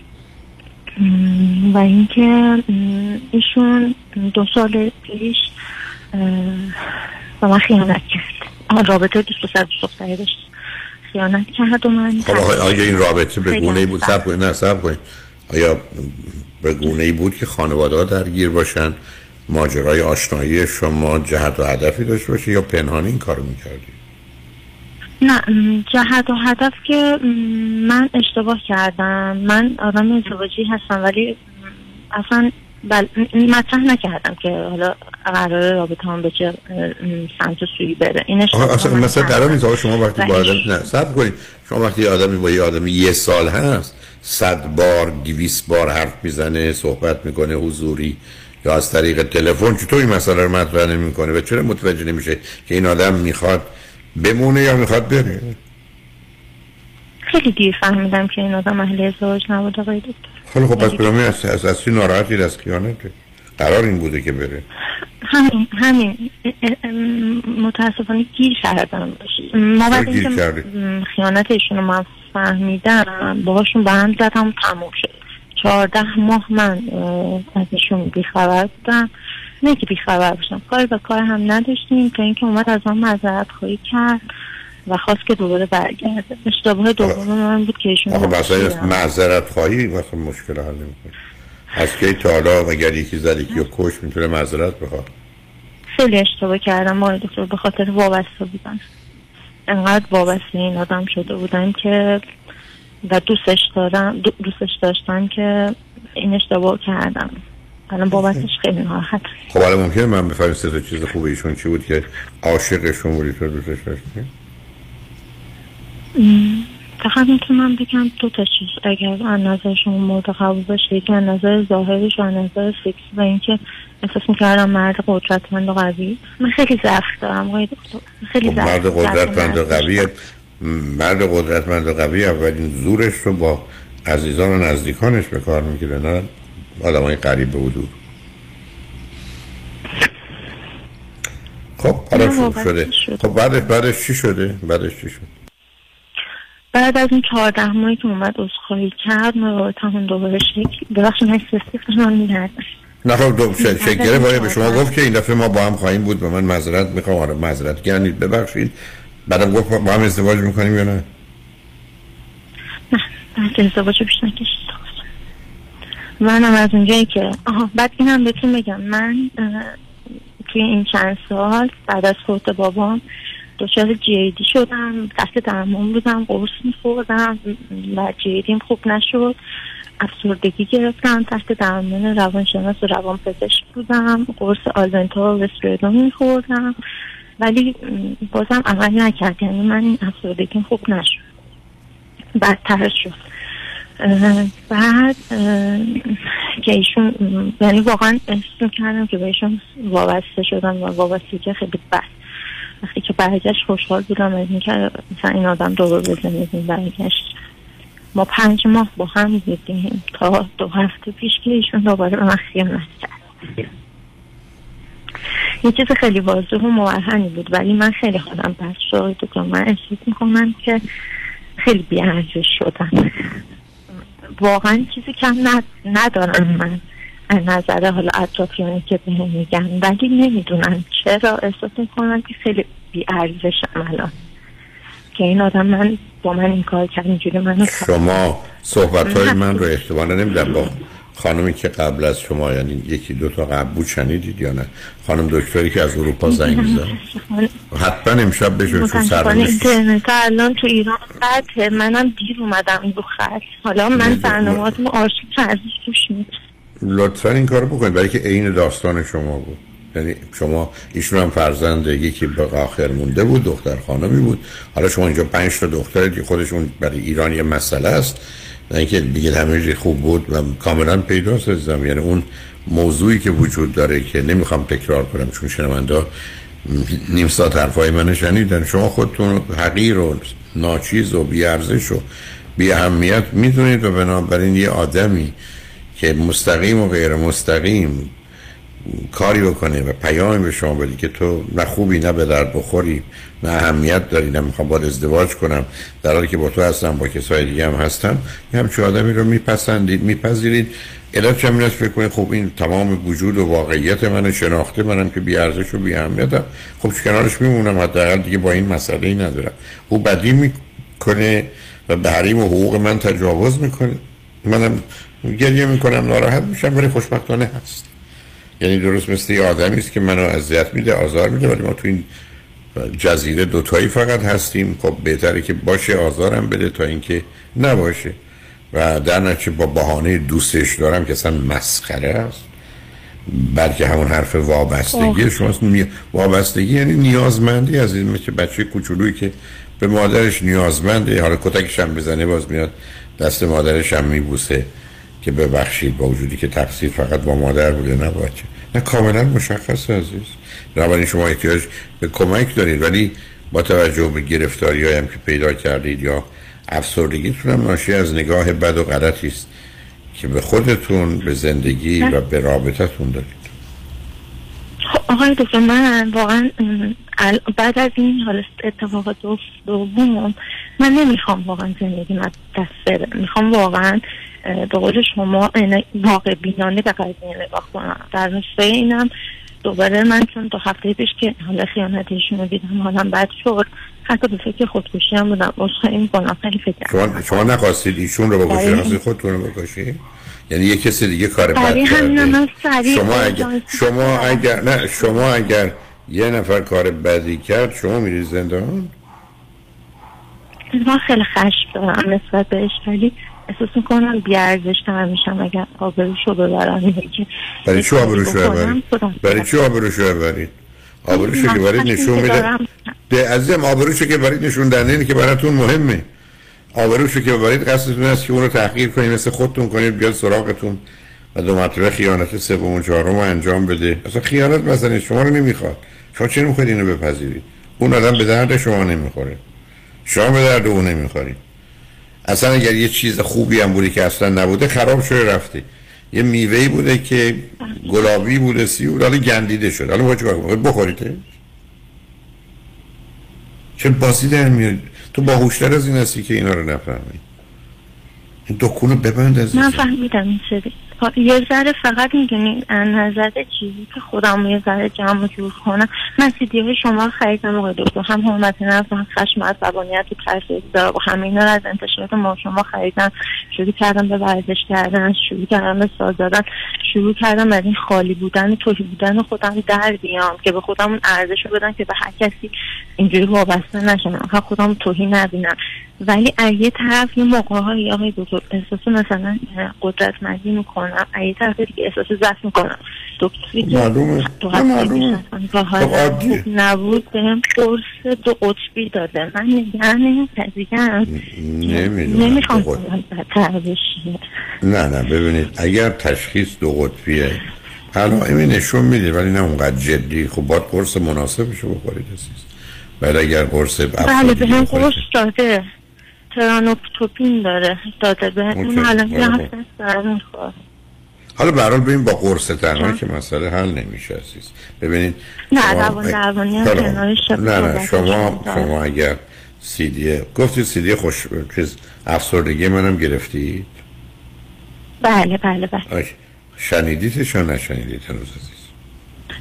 و اینکه ایشون دو سال پیش با من خیانت کرد. رابطه دوست پسر دوست دختری داشت. خیانت کرد و من خب آیا این رابطه به گونه ای بود. سب کنید نه سب کنید. آیا به گونه ای بود که خانواده ها درگیر باشن؟ ماجرای آشنایی شما جهت و هدفی داشته باشه یا پنهانی این کارو می‌کردی؟ نه جهت و هدف که من اشتباه کردم. من آدم ازدواجی هستم ولی اصلا بل... مطرح نکردم که حالا قرار رابطه هم به چه سمت سویی بره. این اصلا مثلا. قرار نیست شما وقتی با آدم نه سب کنید. شما وقتی آدمی با یه آدمی یه سال هست صد بار دویست بار حرف می‌زنه صحبت می‌کنه حضوری یا از طریق تلفن چطور این مسئله رو مطرح نمی‌کنه؟ و چرا متوجه نمیشه که این آدم می‌خواد بمونه یا می‌خواد بره؟ خیلی دیر فهمیدم که این آدم اهل ازدواج نبود آقای دکتر. خیلی خب پس از از اصلی ناراحتی از خیانته قرار این بوده که بره. همین همین. متاسفانه گیر کردم. ما بعد اینکه خیانت ایشون رو من فهمیدم باهاشون به هم زدم تموم شد. چهارده ماه من از ایشون بیخبر بودم. نه که بیخبر باشم کار به کار هم نداشتیم. تا اینکه اومد از من معذرت خواهی کرد و خواست که دوباره برگرده. اشتباه دوم من بود که ایشون معذرت خواهی مثلا مشکل حل نمی‌کنه. از کی تا حالا اگر یکی زد یکی کش می‌تونه معذرت بخواد؟ خیلی اشتباه کردم آقای دکتر به خاطر وابسته بودن. انقدر وابسته این آدم شده بودن که و دوستش دارم دو- دوستش داشتم که این اشتباه کردم. الان بابتش خیلی ناراحت. خب حالا ممکنه من بفهمم سه تا چیز خوبه ایشون چی بود که عاشقشون بودی تو دوستش داشتی؟ فقط می‌تونم بگم دو تا چیز. اگر از نظر شما مورد قبول باشه یکی از نظر ظاهرش و از نظر فکر و اینکه احساس می‌کردم مرد قدرتمند و قوی. من خیلی ضعف دارم خیلی خب ضعف مرد قدرتمند و قوی مرد قدرتمند و قوی اولین زورش رو با عزیزان و نزدیکانش به کار می‌گیره نه؟ آدم های قریب به حضور. خب حالا شروع شده. شد. خب بعدش بعدش چی شده؟ بعدش چی شد بعد از این چهارده ماهی که اومد عذرخواهی کرد من رابطمون دوباره شکل ببخشید من میگردم. نه خب دو شکل این به شما گفت که این دفعه ما با هم خواهیم بود؟ و من معذرت می‌خوام. آره معذرت. گرنید ببخشید. بعدم گفت با هم ازدواج می‌کنیم یا نه؟ بعد ازدواج بیش نکشید. منم از اونجایی که آها بعد اینم بهتون بگم. من توی این چند سال بعد از فوت بابام دچار جیدی شدم تحت درمان بودم قرص میخوردم و جیدیم خوب نشد. افسردگی گرفتم تحت درمان روانشناس و روان پزشک بودم. قرص آلونتا و وستریدون میخوردم. ولی بازم عمل نکرد یعنی من این افسردگیم خوب نشد. بدتر شد. بعد که ایشون یعنی واقعا احساس کردم که به ایشون وابسته شدم و وابستگی خیلی بد. وقتی که برگشت خوشحال بودم از اینکه مثلا این آدم دوباره به زندگی برگشت. ما پنج ماه با هم بودیم تا دو هفته پیش که ایشون دوباره به من خیانت کرد. یه چیز خیلی واضح و موهمی بود ولی من خیلی خودم بد شد. که من احساس می‌کنم که خیلی بیارزش شدم. واقعا چیزی کم ند- ندارم من. از نظر حالا اطرافیانی که بهم میگن. ولی نمی‌دونم چرا. احساس می‌کنم که خیلی بیارزشم الان. که این آدم من با من این کار کرد اینجوری منو شما صحبت های من رو احتمالا نمیدم با خانمی که قبل از شما یعنی یکی دو تا قبل بود شنیدید یا نه؟ خانم دکتری که از اروپا زنگ زد حتما امشب بشون چون اینترنت الان تو ایران قطعه منم دیر اومدم رو خط. حالا من برنامهاتون آرشیو توش نیست لطفا این کارو بکنید. برای که عین داستان شما بود. یعنی شما ایشون هم فرزند یکی به آخر مونده بود دختر خانمی بود. حالا شما اینجا پنج تا دختر که خودشون برای ایران یه مسئله است. نه اینکه دیگه همه خوب بود و کاملا پیداست عزیزم. یعنی اون موضوعی که وجود داره که نمی‌خوام تکرار کنم چون شنونده نیم ساعت حرفای من شنیدن. شما خودتون حقیر و ناچیز و بیارزش و بی اهمیت می‌دونید و بنابراین یه آدمی که مستقیم و غیر مستقیم کاری بکنه و پیامی به شما بدی که تو نه خوبی نه به درد بخوری نه اهمیت داری نه می‌خوام باید ازدواج کنم در حالی که با تو هستم با کسای دیگه هم هستم. یه همچه آدمی رو میپسندید میپذیرید. علت همین است فکر کنید خب این تمام وجود و واقعیت من شناخته منم که بی ارزش و بی اهمیتم. خب کنارش میمونم؟ حداقل دیگه با این مسئله ای ندارم. او بدی می‌کنه و به حریم و حقوق من تجاوز می‌کنه. منم گریه می‌کنم ناراحت میشم ولی خوشبختانه هست. یعنی درست مثل یه آدمی است که منو اذیت میده آزار میده ولی ما تو این جزیره دوتایی فقط هستیم. خب بهتره که باشه آزارم بده تا اینکه نباشه. و در نتیجه با بهانه دوستش دارم که اصلا مسخره است. بلکه همون حرف وابستگی شماست. وابستگی یعنی نیازمندی از این مثل بچه کوچولویی که به مادرش نیازمنده. حالا کتکش هم بزنه باز میاد دست مادرش هم میبوسه. که ببخشید با وجودی که تقصیر فقط با مادر بوده نه بچه. نه کاملا مشخص عزیز. بنابراین شما احتیاج به کمک دارید. ولی با توجه به گرفتاری هم که پیدا کردید یا افسردگیتون هم ناشی از نگاه بد و غلطی است که به خودتون به زندگی و به رابطتون دارید. آقای دکتر من واقعا بعد از این حال اتفاقات دو- دوم من نمی‌خوام واقعا زندگی از دست بره. می‌خوام واقعا به قول شما واقع بینانه به قضیه نگاه کنم. در راستای اینم دوباره من چون دو هفته پیش که حالا خیانتشون رو دیدم حالم بد شد. حتی به فکر خودکشی هم بودم. این می‌کنم. خیلی فکر شما, شما نخواستید ایشون رو بکشید؟ خودتون رو بکشید؟ یعنی یه کسی دیگه کار بد کرده. شما اگر شما اگر نه شما اگر یه نفر کار بدی کرد شما میری زندان؟ من خیلی خشم دارم نسبت بهش ولی احساس می‌کنم بیارزش تر میشم اگر آبروشو ببرم. برای چه آبروشو ببرید؟ برای چه آبروشو ببرید؟ آبروشو که برید نشون میده. ده عزیزم آبروشو که برید نشون دنده اینه که براتون مهمه. آبروشو که ببرید قصدتون است که اون رو تحقیر کنید مثل خودتون کنید بیاد سراغتون و دو مرتبه خیانت سوم و چهارم رو انجام بده. اصلا خیانت مثلا شما رو نمی‌خواد. شما چه نمی‌خواید اینو بپذیرید؟ اون آدم به درد شما نمی‌خوره. شما به درد اون نمی‌خورید. اصلا اگر یه چیز خوبی هم بودی که اصلا نبوده خراب شده رفته. یه میوهی بوده که گلابی بوده سی بود حالا گندیده شد حالا باید چیکار بخورید. چه باسی در میاد؟ تو باهوشتر از این هستی که اینا رو نفهمی. این دکونو ببند از من فهمیدم این سری یه ذره فقط می‌دونی نظر چیزی که خودم یه ذره جمع و جور کنم. من سیدی شما خریدم آقای دکتر. هم حرمت نفس هم خشم از زبانیت و ترس و همه از انتشارات ما شما خریدم. شروع کردم به ورزش کردن شروع کردم به ساز دادن. شروع کردم از این خالی بودن توهی بودن خودم در بیام که به خودم اون ارزش رو که به هر کسی اینجوری وابسته نشم. خودم توهی نبینم. ولی از یه طرف یه موقع های آقای دکتر احساس مثلا قدرتمندی می‌کنم از یه طرف دیگه احساس ضعف می‌کنم. دکتری معلومه. معلومه. خب نبود بهم قرص دو قطبی داده. من نگران قضیه نمی‌خوام بدتر بشه نه نه ببینید اگر تشخیص دو قطبیه حالا این نشون میده ولی نه اونقدر جدی. خب باید قرص مناسبشو بخورید عزیز. ولی اگر قرص بله به هم قرص داده. ترانوپتوپین داره داده به اون حالا یه هفته داره حالا برحال ببین با قرص تنها که مسئله حل نمیشه عزیز. ببینید نه روان درمانی نه نه شما شما اگر سیدی گفتید سیدی خوش چیز افسردگی منم گرفتید؟ بله بله بله. شنیدیدش یا نشنیدید هنوز عزیز؟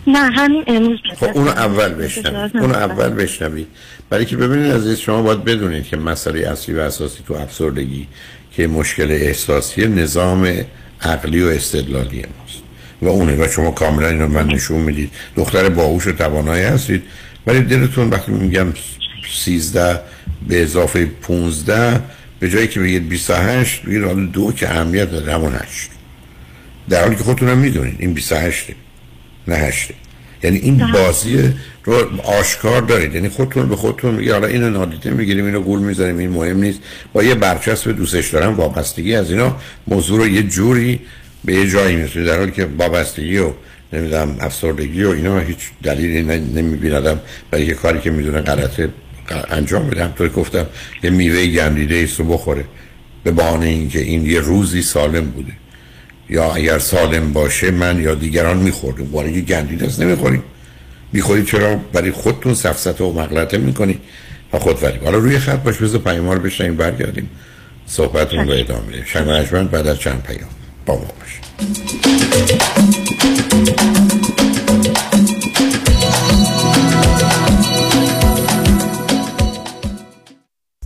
نه همین امروز خب اونو اول بشنوید اونو اول بشنوید برای که ببینید عزیز شما باید بدونید که مسئله اصلی و اساسی تو افسردگی که مشکل احساسی نظام عقلی و استدلالی ماست. و اونه و شما کاملا اینو من نشون می‌دید. دختر باهوش و توانایی هستید. ولی دلتون وقتی میگم 13 به اضافه 15 به جایی که بگید 28 بگید حالا دو که اهمیت داره همون 8 در حالی که خودتون هم می‌دونید این 28 نه 8 یعنی این بازی رو آشکار دارید. یعنی خودتون به خودتون میگه حالا اینو نادیده می‌گیریم اینو گول می‌ذاریم این مهم نیست. با یه برچسب دوستش دارم وابستگی از اینا. موضوع رو یه جوری به یه جایی می‌رسید در حالی که وابستگی و نمی‌دونم افسردگی و اینا هیچ دلیلی نمی‌بینم برای یه کاری که می‌دونه غلطه انجام بدم. تو گفتم یه میوه گندیده ایست رو بخوره. به بهانه اینکه این یه روزی سالم بوده. یا اگر سالم باشه من یا دیگران میخوردیم وارگی گندیده است نمی‌خوریم. می‌خورید چرا؟ برای خودتون سفسته و مغلطه می‌کنید و خود وریم حالا روی خط باش بذار پیام رو بشنیم برگردیم. صحبتون رو ادامه شنگ بعد از چند پیام. با ما باش.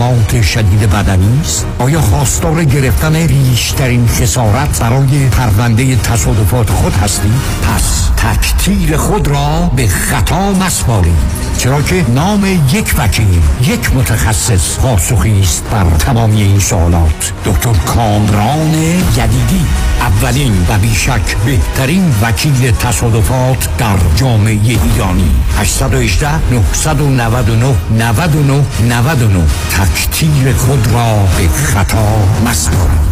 ضربات شدید بدنی است؟ آیا خواستار گرفتن ریشترین خسارت برای پرونده تصادفات خود هستی؟ پس تکتیر خود را به خطا مسپارید. چرا که نام یک وکیل یک متخصص پاسخی است بر تمامی این سوالات. دکتر کامران یدیدی اولین و بیشک بهترین وکیل تصادفات در جامعه ایرانی. 818 999 99 99 تکتیر خود را به خطا مسپارید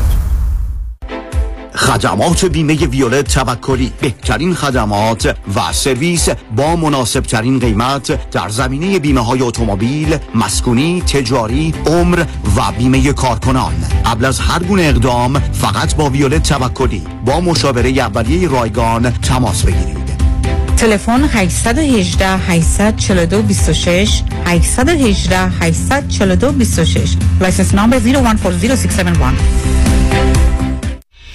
خدمات بیمه ویولت توکلی بهترین خدمات و سرویس با مناسب ترین قیمت در زمینه بیمه های اتومبیل، مسکونی، تجاری، عمر و بیمه کارکنان. قبل از هر گونه اقدام فقط با ویولت توکلی. با مشاوره اولیه رایگان تماس بگیرید. تلفن 818 842 26 818 842 26 license number 01406771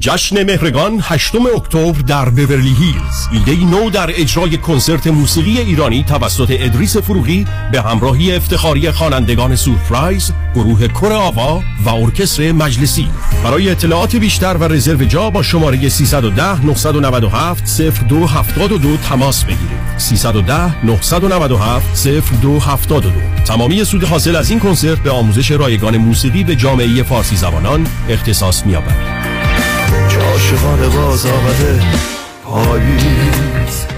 جشن مهرگان 8 اکتبر در بورلی هیلز. ایده نو در اجرای کنسرت موسیقی ایرانی توسط ادریس فروغی به همراهی افتخاری خوانندگان سورپرایز گروه کر آوا و ارکستر مجلسی. برای اطلاعات بیشتر و رزرو جا با شماره 310 997 0272 تماس بگیرید. 310 997 0272 تمامی سود حاصل از این کنسرت به آموزش رایگان موسیقی به جامعه فارسی زبانان اختصاص می‌یابد. که عاشقانه باز آمده. پاییز.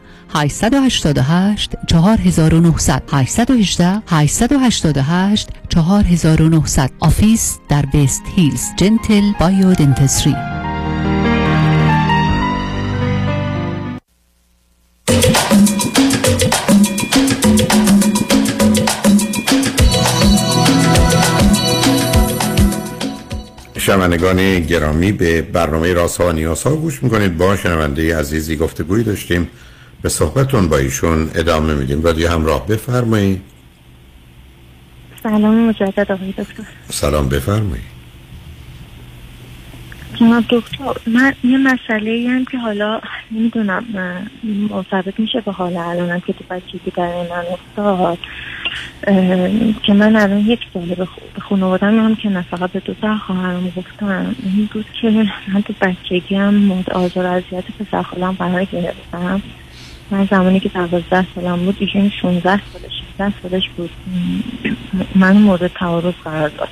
888 4900 818 888 4900 office در وست هیلز Gentle Biodentistry شنوندگان گرامی به برنامه راست ها و نیاز ها گوش می‌کنید. با شنونده عزیزی گفتگوی داشتیم. به صحبتون با ایشون ادامه میدیم. رادیو همراه بفرمایید. سلام مجدد آقای دکتر. سلام بفرمایید. جناب دکتر من یه مسئله هم که حالا نمی‌دونم مرتبط میشه به حال الان که تو بچگی در من افتاد. که من الان یک ساله به خانوادم هم که نه فقط به دو تا خواهرم گفتم این بود که من تو بچگی هم مورد آزار اذیت پسر خالم قرار گرفتم. من زمانی که دوازده سالم بود ایشون 16 سالش 16 سالش بود. من مورد تعارض قرار داد.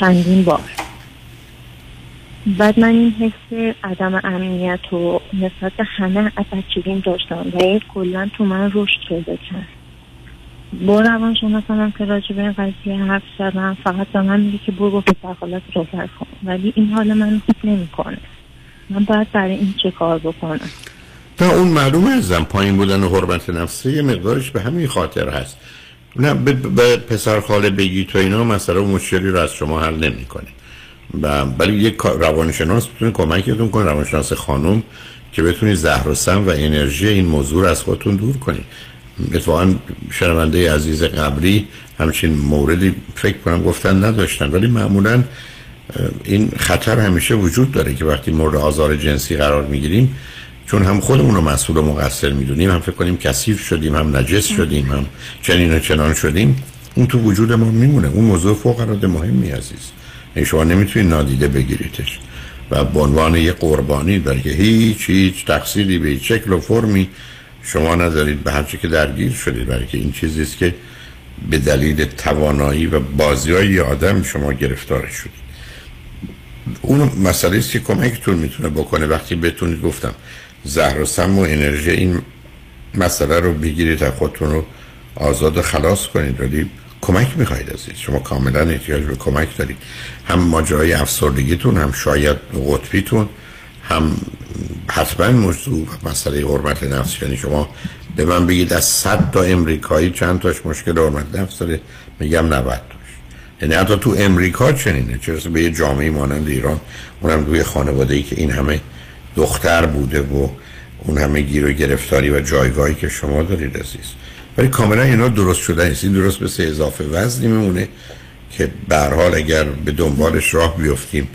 چندین بار. بعد من این حس عدم امنیت و نسبت همه بچگیم داشتم و این کلا تو من رشد کرده کرد. با روان شناسانم که راجع به این قضیه حرف زدم فقط به من میگه که برو پسر خالت صحبت کن. ولی این حال من خوب نمی‌کنه. من باید برای این چه کار بکنم؟ تا اون معلومه ازم پایین بودن و حرمت نفسی یه مقدارش به همین خاطر هست. نه به پسر خاله بگی تو اینا مسئله و مشکلی رو از شما حل نمی‌کنه. ولی یک روانشناس بتونه کمکتون کنه روانشناس خانم که بتونی زهر و سم و انرژی این موضوع از خودتون دور کنید. اتفاقا شنونده عزیز قبلی همچین موردی فکر کنم گفتن نداشتن ولی معمولا این خطر همیشه وجود داره که وقتی مورد آزار جنسی قرار می‌گیریم چون هم خودمون رو مسئول و مقصر می‌دونیم هم فکر کنیم کثیف شدیم هم نجس شدیم هم چنین و چنان شدیم اون تو وجود ما میمونه. اون موضوع فوق العاده مهمی عزیز. این شما نمی‌تونید نادیده بگیریدش. و به عنوان یه قربانی داره که هیچ هیچ تقصیری به شکل و فرمی شما ندارید به هرچی که درگیر شدید. برای که این چیزی است که به دلیل توانایی و بازی های آدم شما گرفتار شدید. اون مسئله است که کمکتون می‌تونه بکنه. وقتی بتونید گفتم زهر و سم و انرژی این مسئله رو بگیرید از خودتون رو آزاد و خلاص کنید. ولی کمک می‌خواید از شما کاملا احتیاج به کمک دارید. هم ماجرای افسردگیتون هم شاید قطبیتون هم حتما موضوع مسئله حرمت نفس. یعنی شما به من بگید از صد تا امریکایی چند تاش مشکل حرمت نفس داره؟ میگم 90 تاش. یعنی حتی تو امریکا چنینه. چرا به یه جامعه مانند ایران اونم روی خانواده ای که این همه دختر بوده و اون همه گیر و گرفتاری و جایگاهی که شما دارید عزیز. ولی کاملا اینا درست شده نیست این درست سه اضافه وزنی میمونه که به حال اگر به دنبالش راه بیفتیم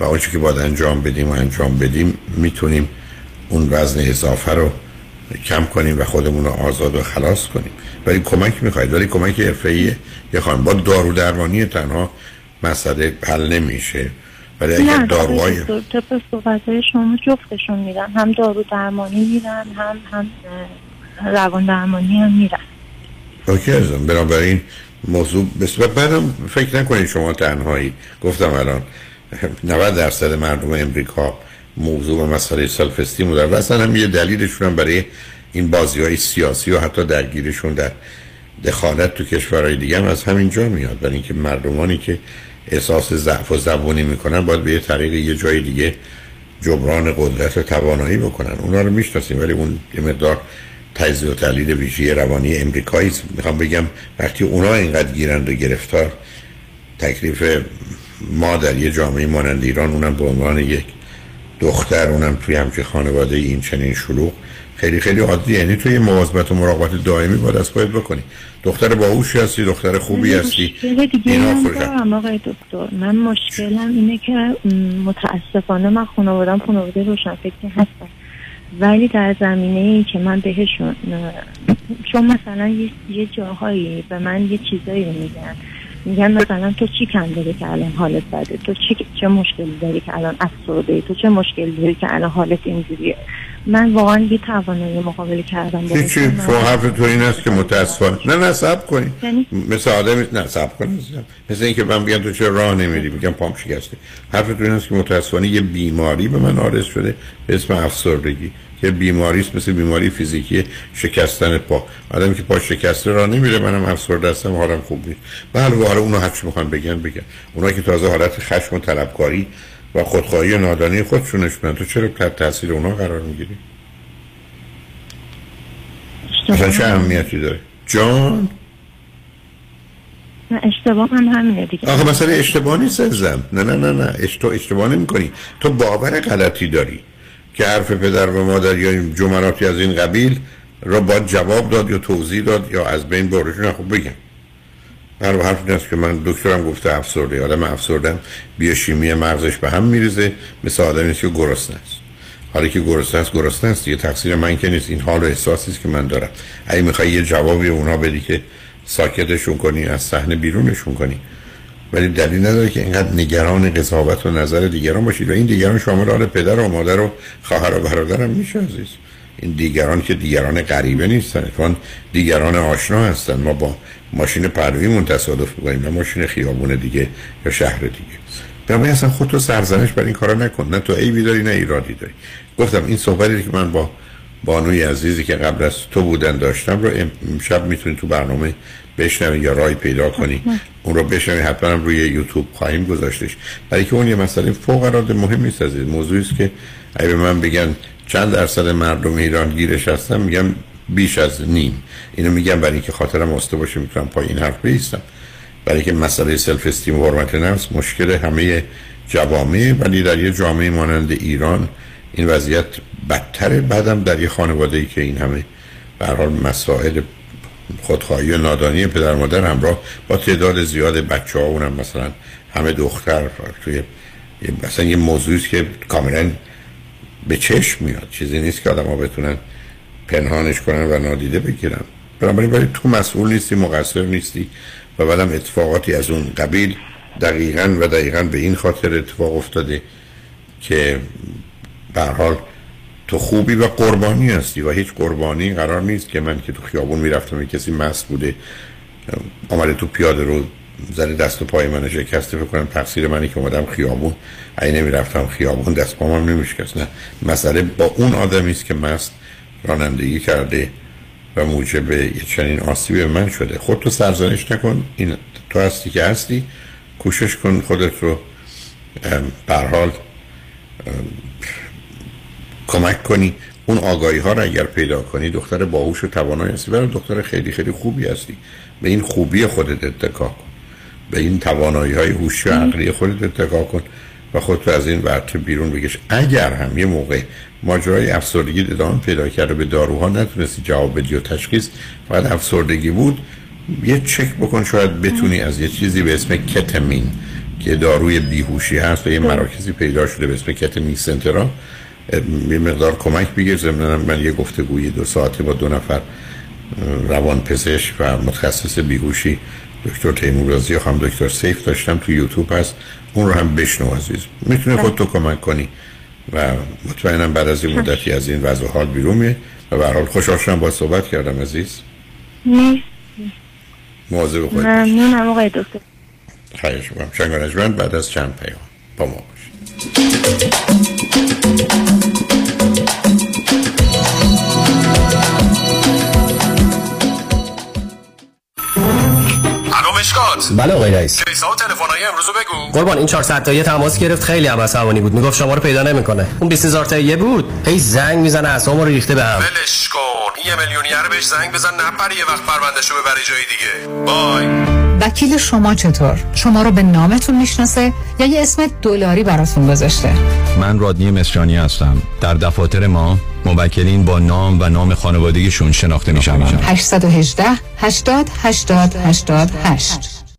و آنچه که باید انجام بدیم و انجام بدیم می‌تونیم اون وزن اضافه رو کم کنیم و خودمون رو آزاد و خلاص کنیم. ولی کمک می‌خواید. ولی کمک حرفه‌ای یه خانم با دارو درمانی تنها مسئله حل نمیشه. ولی اگر داروهای طبق صحبتهای شما جفتشون میرن. هم دارو درمانی میرن هم هم روان درمانی هم میرن. okay عزیزم بنابراین موضوع بسیار بعدم فکر نکنید شما تنهایی. گفتم الان 90 درصد مردم امریکا موضوع و مسئله self-esteem و اصلا هم یه دلیلشون هم برای این بازی های سیاسی و حتی درگیرشون در دخالت تو کشورهای دیگه هم از همینجا میاد. برای اینکه مردمانی که احساس ضعف و زبونی می‌کنن باید به یه طریق یه جای دیگه جبران قدرت و توانایی بکنن. اونا رو می‌شناسیم ولی اون یه مقدار تجزیه و تحلیل ویژه روانی امریکایی می‌خوام بگم وقتی اونا اینقدر گیرند و گرفتار تکلیف ما در یه جامعه مانند ایران اونم به عنوان یک دختر اونم توی همچه خانواده این چنین شلوغ خیلی خیلی عادی. یعنی توی مواظبت و مراقبت دائمی باید از باید بکنی. دختر باهوشی هستی دختر خوبی هستی. اینا دارم آقای دکتر. من مشکلم اینه که متاسفانه من خانوادم خانواده روشن فکری هستم ولی در زمینه ای که من بهشون چون مثلا یه جاهایی به من یه چیزایی میگن. میگن مثلا تو چی کم داری که الان حالت بده؟ تو چی چه مشکلی داری که الان افسرده تو چه مشکلی داری که الان حالت اینجوریه؟ من واقعا یه توانایی مقابله کردم چی چی شما حرف تو این است که متاسفانه نه نه سب کنی. یعنی؟ مثل آدم نه سب کنی. مثل اینکه من بگم تو چه راه نمیری؟ میگم پام شکسته. حرف تو این است که متاسفانه یه بیماری به من آرز شده. به اسم افسردگی. که بیماری است مثل بیماری فیزیکی شکستن پا. آدمی که پا شکسته را نمیره. منم افسرده هستم حالم خوب نیست. بله واره اونو هر چی می‌خوان بگن بگن. اونا که تازه حالت خشم و طلبکاری و خودخواهی و نادانی خودشونش من تو چرا تحت تاثیر اونا قرار می‌گیری؟ مثلا چه اهمیتی داره؟ جان؟ اشتباه هم همینه دیگه. آخه مثلا اشتباه نیست نه نه نه نه. اشتباه نمی کنی تو باور غلطی داری که حرف پدر و مادر یا جملاتی از این قبیل را باید جواب داد یا توضیح داد یا از بین برشون خوب بگم. هر حرف این است که من دکترم گفته افسرده آدم افسردم بیوشیمی مغزش به هم میریزه مثل آدمی که گرسنه است. حالا که گرسنه است گرسنه است. دیگه تقصیر من که نیست. این حال و احساسی است که من دارم. اگه می‌خوای یه جوابی اونا بدی که ساکتشون کنی از صحنه بیرونشون کنی. ولی دلیل نداره که اینقدر نگران قضاوت و نظر دیگران باشید و این دیگران شامل حال پدر و مادر و خواهر و برادر هم میشه عزیز. این دیگران که دیگران غریبه نیستن. چون دیگران آشنا هستن. ما با ماشین پرویمون تصادف می‌کنیم نه ماشین خیابون دیگه یا شهر دیگه. بنابراین اصلا خودتو سرزنش بر این کارا نکن. نه تو عیبی داری نه ایرادی داری. گفتم این صحبتی که من با بانوی عزیزی که قبل از تو بودن داشتم رو امشب می‌تونی تو برنامه بشنوی یا رای پیدا کنی. اون رو بشنوی حتما روی یوتیوب خواهیم گذاشتش. برای که اون یه مسئله فوق العاده مهم نیست از این موضوعی است که اگه به من بگن چند درصد مردم ایران گیرش هستن میگم بیش از نیم. اینو میگم برای اینکه خاطرم واسطه باشه می‌تونم پای این حرف بیستم. برای که مسئله سلف استیم و حرمت نفس مشکل همه جوامع ولی در یه جامعه مانند ایران این وضعیت بدتره. بعدم در یه خانواده ای که این همه به حال مسائل خودخواهی و نادانی پدر مادر همراه با تعداد زیاد بچه ها اونم مثلا همه دختر توی مثلا یه موضوعی که کاملا به چشم میاد. چیزی نیست که آدم ها بتونن پنهانش کنن و نادیده بگیرن. بنابراین برای تو مسئول نیستی مقصر نیستی و بعدم اتفاقاتی از اون قبیل دقیقا و دقیقا به این خاطر اتفاق افتاده که به حال تو خوبی و قربانی هستی و هیچ قربانی قرار نیست که من که تو خیابون می‌رفتم کسی مست بوده آمده تو پیاده رو زده دست و پای من شکسته بکنم تقصیر منی که اومدم خیابون. ای نمی‌رفتم خیابون دست پامم نمیشکست. نه مسئله با اون آدمی است که مست رانندگی کرده و موجب چنین آسیبی به من شده. خود تو سرزنش نکن. این تو هستی که هستی. کوشش کن خودت رو برحال کمک کنی. اون آگاهی ها رو اگر پیدا کنی دختر باهوش و توانایی هستی. برای دختر خیلی خیلی خوبی هستی. به این خوبی خودت اتکا کن. به این توانایی های هوشی و عقلی خودت اتکا کن. و خودت از این ورطه بیرون بگش اگر هم یه موقع ماجرای افسردگی ادامه پیدا کرده به داروها نتونستی جواب بدی و تشخیص فقط افسردگی بود یه چک بکن شاید بتونی از یه چیزی به اسم کتمین که داروی بیهوشی هست و یه مراکزی پیدا شده به اسم کتمین سنترا یه مقدار کمک بگیر. ضمن من یه گفتگوی دو ساعته با دو نفر روان پزشک و متخصص بیهوشی دکتر تیمور رازی هم دکتر سیف داشتم تو یوتیوب هست. اون رو هم بشنو عزیز. می‌تونه خود تو کمک کنی. و مطمئنم بعد از این مدتی از این وضع حال بیرون میه و به حال خوشحال شدم با صحبت کردم عزیز. مواظب خودت ممنونم آقای دکتر. خواهش می‌کنم بعد از چند پیام با ما باشید مشکات بله آقای رئیس. کیسا و تلفن‌های امروز بگو. قربان این 400 تایی تماس گرفت. خیلی هم عصبانی بود. می‌گفت شما رو پیدا نمی‌کنه. اون 20000 تایی بود. هی زنگ می‌زنه اسمو رو ریخته بهم ولش کن. یه میلیونیر بهش زنگ بزن نپره یه وقت پروندهشو ببری جای دیگه. بای. وکیل شما چطور؟ شما رو به نامتون می‌شناسه یا یه اسم دلاری براتون گذاشته؟ من رادنی مصریانی هستم. در دفاتر ما موکلین با نام و نام خانوادگیشون شناخته میشن 818 80 80 88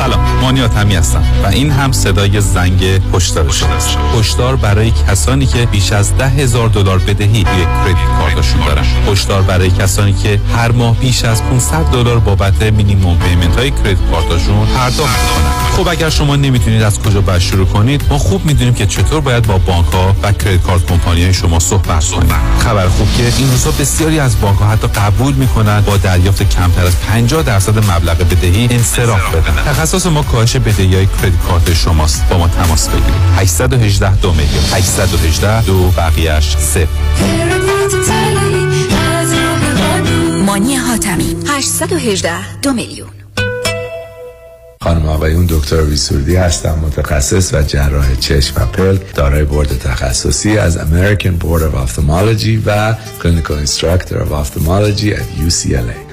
سلام مانیات همی هستم و این هم صدای زنگ هشدار شماست هشدار برای کسانی که بیش از ده هزار دلار بدهی روی credit card شون دارن. هشدار برای کسانی که هر ماه بیش از 500 دلار بابت minimum payment های credit card شون پرداخت کنن خب اگر شما نمی‌تونید از کجا باید شروع کنید ما خوب می‌دونیم که چطور باید با بانک ها و credit card company شما صحبت کنید خبر خوب که این روزا بسیاری از بانک ها حتی قبول می‌کنند با دریافت کمتر از 50 درصد مبلغ بدهی انصراف بدن. تخصص ما کاهش بدهی های credit card شماست. با ما تماس بگیرید. 818 دو میلیون. 818 دو بقیهش صفر. مانی حاتمی. 818 دو میلیون. خانم آقایون دکتر سرودی هستم متخصص و جراح چشم و پلک دارای بورد تخصصی از American Board of Ophthalmology و Clinical Instructor of Ophthalmology at UCLA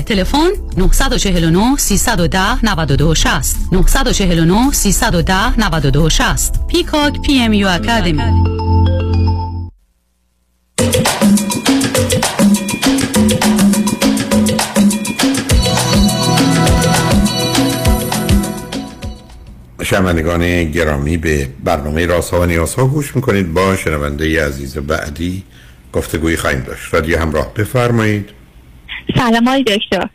تلفن 949 310 92 60 949 310 92 60 پیکاک پی ام یو اکادمی. شنوندگان گرامی به برنامه راست ها و نیاز ها گوش می‌کنید. با شنونده عزیز بعدی گفتگوی خواهیم داشت. رادیو همراه بفرمایید. سلام های دکتر.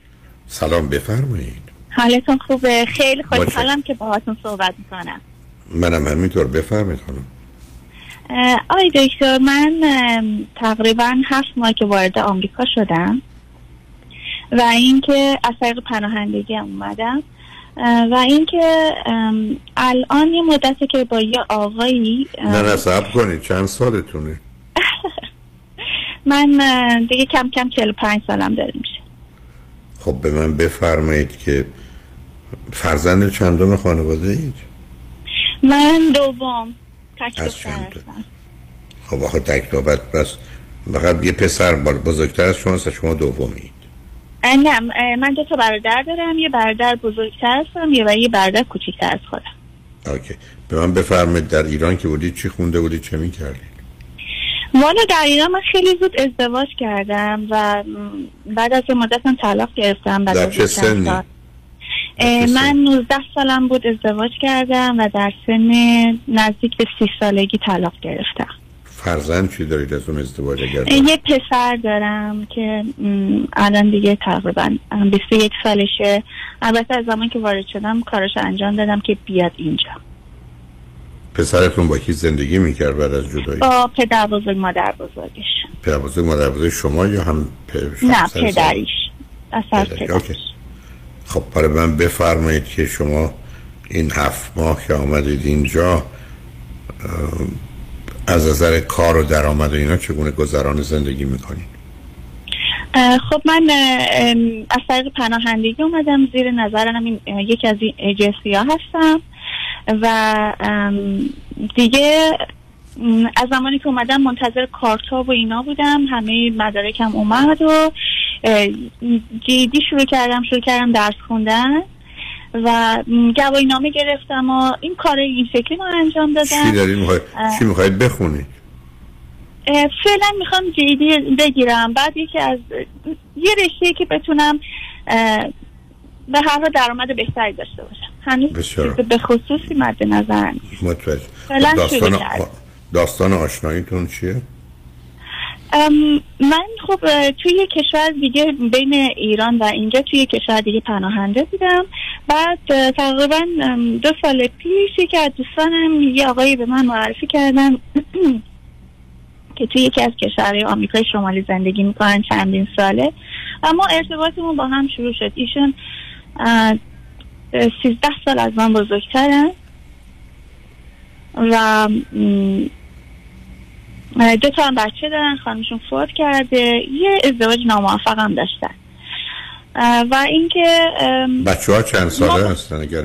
سلام بفرمایید. حالتون خوبه؟ خیلی خوشحالم که باهاتون صحبت می‌کنم. منم همینطور بفرمایید خانم. آی دکتر من تقریبا هفت ماه که وارد آمریکا شدم و اینکه از طریق پناهندگی اومدم. و اینکه الان یه مدتی که با یه آقایی نه نه کنید چند سالتونه؟ من دیگه کم کم 45 سالم داره میشه. خب به من بفرمایید که فرزند چندم خانواده اید؟ من دوم. تک خب آخه تک دوبت بس فقط یه پسر بزرگتر از شما شما دومید. نه من دو تا برادر دارم. یه برادر بزرگتر هستم یه یه برادر کوچیکتر از خودم. اوکی. به من بفرمایید در ایران که بودید چی خونده بودید چه می‌کردید؟ والا در ایران من خیلی زود ازدواج کردم و بعد از یه مدت هم طلاق گرفتم بعد در چه سنی؟ من 19 سالم بود ازدواج کردم و در سن نزدیک به 30 سالگی طلاق گرفتم فرزند چی دارید از اون ازدواج؟ یه پسر دارم که الان دیگه تقریبا 21 سالشه البته از زمان که وارد شدم کارش انجام دادم که بیاد اینجا پسرتون با کی زندگی می‌کرد بعد از جدایی؟ با پدر بزرگ مادر بزرگش. پدر بزرگ مادر بزرگ شما یا هم نه پدریش. اصلا پدریش خب برای من بفرمایید که شما این هفت ماه که آمدید اینجا از نظر کار و درآمد و اینا چگونه گذران زندگی می‌کنید؟ خب من از طریق پناهندگی اومدم زیر نظرم. این یکی از این ها هستم. و دیگه از زمانی که اومدم منتظر کارتا و اینا بودم همه مدارکم اومد و جدی شروع کردم شروع کردم درس خوندن و گواهی نامه گرفتم و این کار این شکلی ما انجام دادم. چی می‌خواید چی می‌خواید بخونید فعلا می‌خوام جدی بگیرم. بعد یکی از یه رشته که بتونم به هر حال درآمد بهتری داشته باشم هنوز به خصوصی مد نظر متوجه. داستان, داستان آشناییتون چیه؟ من خب توی کشور دیگه بین ایران و اینجا توی کشور دیگه پناهنده بودم. بعد تقریبا دو سال پیش که از دوستانم یه آقایی به من معرفی کردن که توی یکی از کشورهای آمریکای شمالی زندگی می‌کنن چندین ساله. و ما ارتباطمون با هم شروع شد. ایشون سیزده سال از من بزرگترن. و دو تا هم بچه دارن خانمشون فوت کرده. یه ازدواج ناموفق هم داشتن و اینکه بچه ها چند ساله هستن اگر؟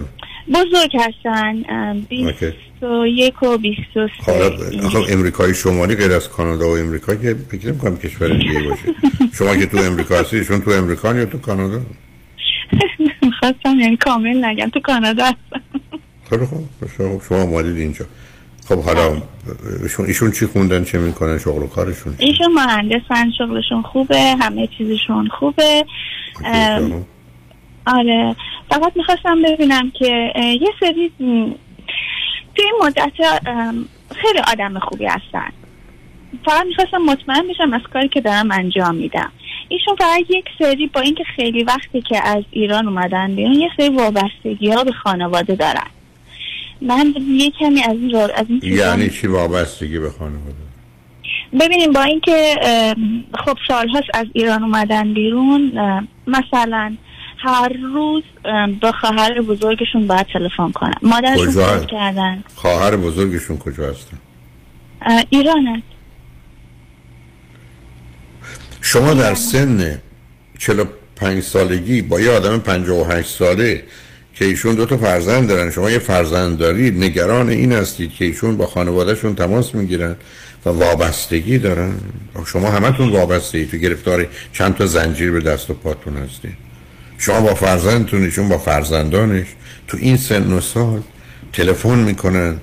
بزرگ هستن. بیست و یک و بیست و سه. خب امریکای شمالی غیر از کانادا و امریکا که فکر کنم کشور دیگه باشه. شما که تو امریکا هستی شون تو امریکا یا تو کانادا؟ خواستم یعنی کامل نگم. تو کانادا هستم. خیلی خوب. شما آمادید اینجا. خب حالا ایشون, ایشون چی خوندن؟ چه می‌کنن؟ شغل و کارشون ایشون مهندسن. شغلشون خوبه. همه چیزشون خوبه. آره. فقط می‌خواستم ببینم که یه سری توی این مدت خیلی آدم خوبی هستن. فقط می‌خواستم مطمئن بشم از کاری که دارم انجام میدم. ایشون فقط یک سری با اینکه خیلی وقتی که از ایران اومدن بیرون یه سری وابستگی ها به خانواده دارن. من یه کمی از این از این یعنی چی وابستگی به خانواده؟ ببینیم با اینکه خب سالهاست از ایران اومدن بیرون مثلا هر روز با خواهر بزرگشون باید تلفن کنن. مادرشون هست؟ کردن. خواهر بزرگشون کجا هستن؟ اه، ایرانه شما در سن 45 سالگی با یه آدم 58 ساله که ایشون دو تا فرزند دارن شما یه فرزند دارید نگران این هستید که ایشون با خانوادهشون تماس می‌گیرن و وابستگی دارن؟ شما همتون وابسته تو گرفتار چند تا زنجیر به دست و پاتون هستید شما با فرزندتون ایشون با فرزندانش تو این سن و سال تلفن می‌کنن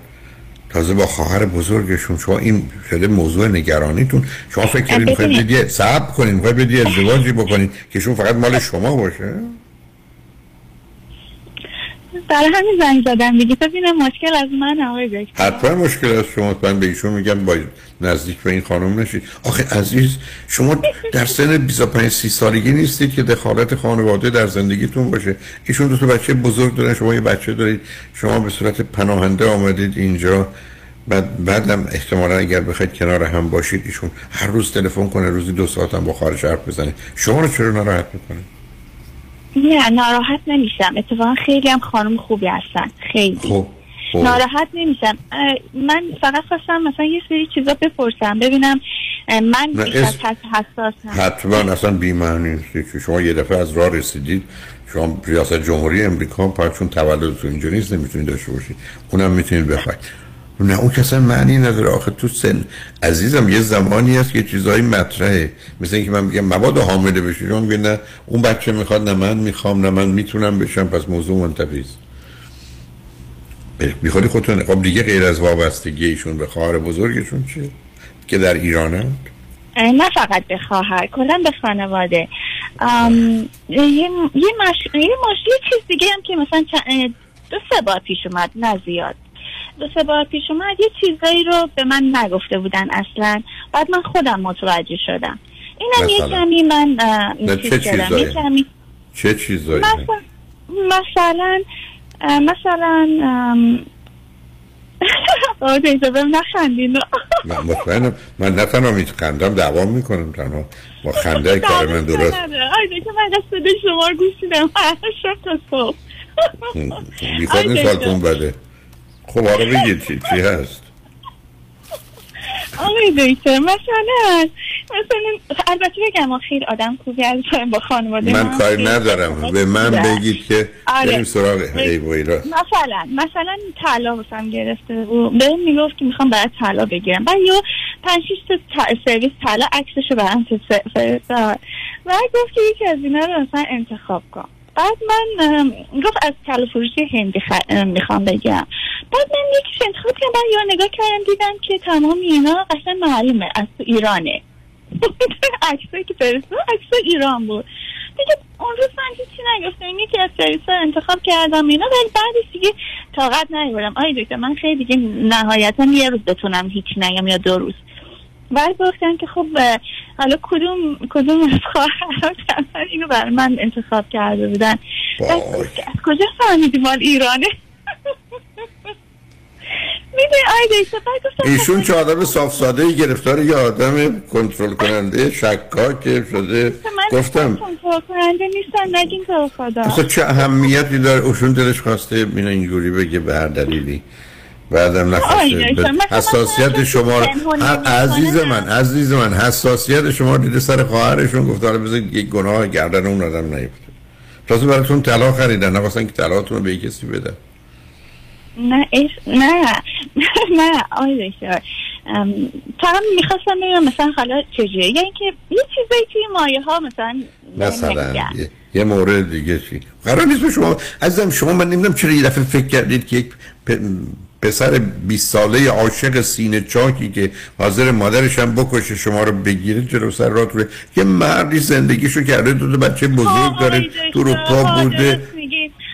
تازه با خواهر بزرگشون شما این شده موضوع نگرانیتون شما فکر کردید می‌خواید. بدی صبر کنید می‌خواید بدی ازدواجی بکنید که شون فقط مال شما باشه برای همین زنگ زدم. دیگه ببینم مشکل از من آقای دکتر. حتما مشکل از شما. من به ایشون میگم با نزدیک به این خانم نشید آخه عزیز شما در سن 25 30 سالگی نیستید که دخالت خانواده در زندگیتون باشه. ایشون دو تا بچه بزرگ دارن. شما یه بچه دارید. شما به صورت پناهنده آمدید اینجا. بعد بعدم احتمالا اگر بخواید کنار هم باشید ایشون هر روز تلفن کنه روزی دو ساعت هم با خواهرش حرف بزنه. شما رو چرا ناراحت می‌کنه؟ نه ناراحت نمیشم. اتفاقا خیلی هم خانم خوبی هستن. خیلی. خب خب. ناراحت نمیشم. من فقط خواستم مثلا یه سری چیزا بپرسم ببینم من نه، بیش از حساسم حتما اصلا بی‌معنی نیست. که شما یه دفعه از راه رسیدید. شما ریاست جمهوری امریکا پس چون تولدتون اینجا نیست نمی‌تونید داشته باشید. اونم می‌تونید بخواید. نه اون کسا معنی نداره. آخه تو سن عزیزم یه زمانی هست که چیزایی مطرحه. مثل اینکه من میگم مبادا حامله بشی. شما میگه نه اون بچه می‌خواد نه من می‌خوام نه من می‌تونم بشم. پس موضوع منتفی است. بیخودی خودتون خب دیگه غیر از وابستگی ایشون به خواهر بزرگشون چیه که در ایرانن؟ اه، نه فقط به خواهر کلا به خانواده. یه یه مش... یه چیز دیگه هم که مثلا چ- دو سه بار پیش اومد نه زیاد. دو سه بار پیش اومد یه چیزایی رو به من نگفته بودن اصلا. بعد من خودم متوجه شدم. اینم یه؟ کمی من چه. چیزایی؟ یه کمی چه چیزایی؟ مثلا مثلا آه نخندین. من مطمئنم. من نه تنها میخندم دوام می‌کنم تنها. با خنده کار من درست. آی دیگه من از صدای شما رو گوش میدم هر شب تا صبح. بیخواد این بده. خب حالا بگید چی, چی هست آقای دکتر مثلا مثلا البته بگم خیلی آدم خوبی هستن با خانواده من خیلی ندارم به من. بگید که آره. بریم سراغ مثلا مثلا طلا واسم گرفته بود بهم می‌گفت که می‌خوام برای طلا بگیرم بعد یه پنج شیش تا سرویس طلا عکسشو برام فرستاد و گفت که یکی از اینا رو مثلا انتخاب کن بعد من گفت از طلا فروشی هندی خ... ام، می‌خوام بگم. بعد من یکیش انتخاب کردم یا نگاه کردم دیدم که تمام اینا قشنگ معلومه از تو ایرانه. عکسایی که فرستاد عکس ایران بود. دیگه اون روز من هیچی نگفتم یکی از سرویس ها انتخاب کردم اینا ولی بعدش دیگه طاقت نیوردم آی دکتر من خیلی دیگه نهایتا یه روز بتونم هیچ نگم یا دو روز. بعد گفتن که خب حالا کدوم کدوم از اصلا اینو برای من انتخاب کرده بودن. از کجا فهمیدی مال ایرانه؟ گفتم ایشون که آدم صاف ساده ای گرفتار یه آدم کنترل کننده شکاک شده گفتم کنترل کننده نیستم نگین تو خدا چه اهمیتی داره؟ اوشون دلش خواسته اینجوری بگه به هر دلیلی. بعدم نخواسته. حساسیت شما. عزیز من عزیز من حساسیت شما دیده سر خواهرشون گفت حالا بذارید یک گناه گردن اون آدم نیفته. تازه براتون طلا خریدن نخواستن که طلاتون رو به کسی بدن. نه اش... نه. نه آی دکتر. ام، فقط می‌خواستم ببینم مثلا حالا چجوریه؟ یعنی که یه چیزایی توی مایه ها مثلا مثلا. یه, یه مورد دیگه چی؟ قرار نیست شما عزیزم شما من نمی‌دونم چرا یه دفعه فکر کردید که یک پ- پسر 20 ساله عاشق سینه چاکی که حاضر مادرش هم بکشه شما رو بگیره جلو سر راه رو یه مردی زندگیشو کرده دو بچه بزرگ داره تو اروپا آقا، بوده.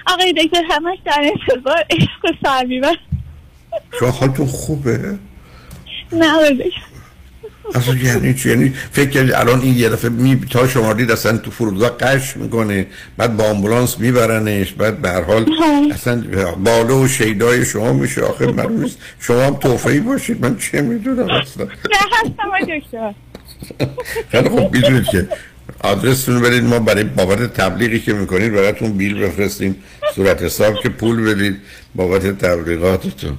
آقای دکتر همش در انتظار عشق سرمی شما حالتون خوبه؟ نه اصلا یعنی چی؟ یعنی فکر کردی الان این یه دفعه می تا شما دید اصلا تو فرودگاه قش می‌کنه بعد با آمبولانس میبرنش بعد به هر حال اصلا بالا و شیدای شما میشه آخه معلوم نیست. شما هم توفهی باشید من چه می‌دونم اصلا؟ نه هستم دکتر. خیلی خوب می‌دونید که آدرستون برید ما برای بابت تبلیغی که می‌کنید براتون بیل بفرستیم. صورت حساب که پول بدید بابت تبلیغاتتون.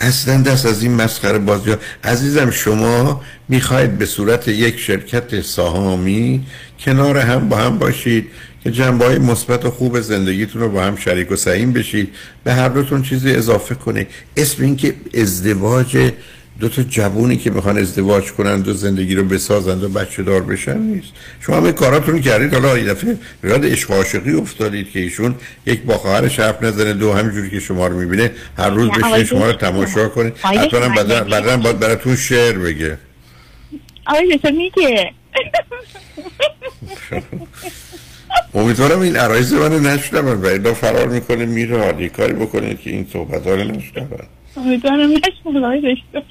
اصلا دست از این مسخره بازی. عزیزم شما می‌خواید به صورت یک شرکت سهامی کنار هم با هم باشید که جنبه های مثبت و خوب زندگیتون رو با هم شریک و سعیم بشید به هر دوتون چیزی اضافه کنه اسم این که ازدواج دو تا جوونی که می‌خوان ازدواج کنن دو زندگی رو بسازند و بچه دار بشن نیست. شما همه کاراتون کردید. حالا یه دفعه یاد عشق و عاشقی افتادید که ایشون یک با خواهرش حرف نزنه. دو همینجوری که شما رو می‌بینه هر روز آقای شما رو. تماشا حتما دکتر، بعدا باید براتون شعر بگه. آقای دکتر میگه. امیدوارم این عرایز منو نشنون. و فرار می‌کنه میره حالی کاری بکنید که این صحبت ها رو نشنون. امیدوارم نشنم آقای دکتر.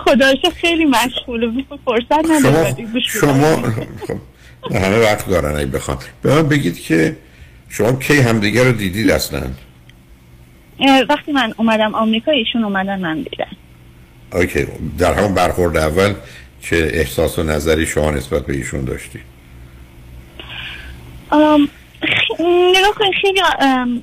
خدا رو شکر خیلی مشغوله فرصت گوش شما خب همه وقت دارن اگه بخوان. به من بگید که شما کی همدیگه رو دیدید اصلا؟ وقتی من اومدم آمریکا ایشون اومدن من دیدن. اوکی. در همون برخورد اول چه احساس و نظری شما نسبت به ایشون داشتی؟ آم، خ- نگاه کنید خیلی آم،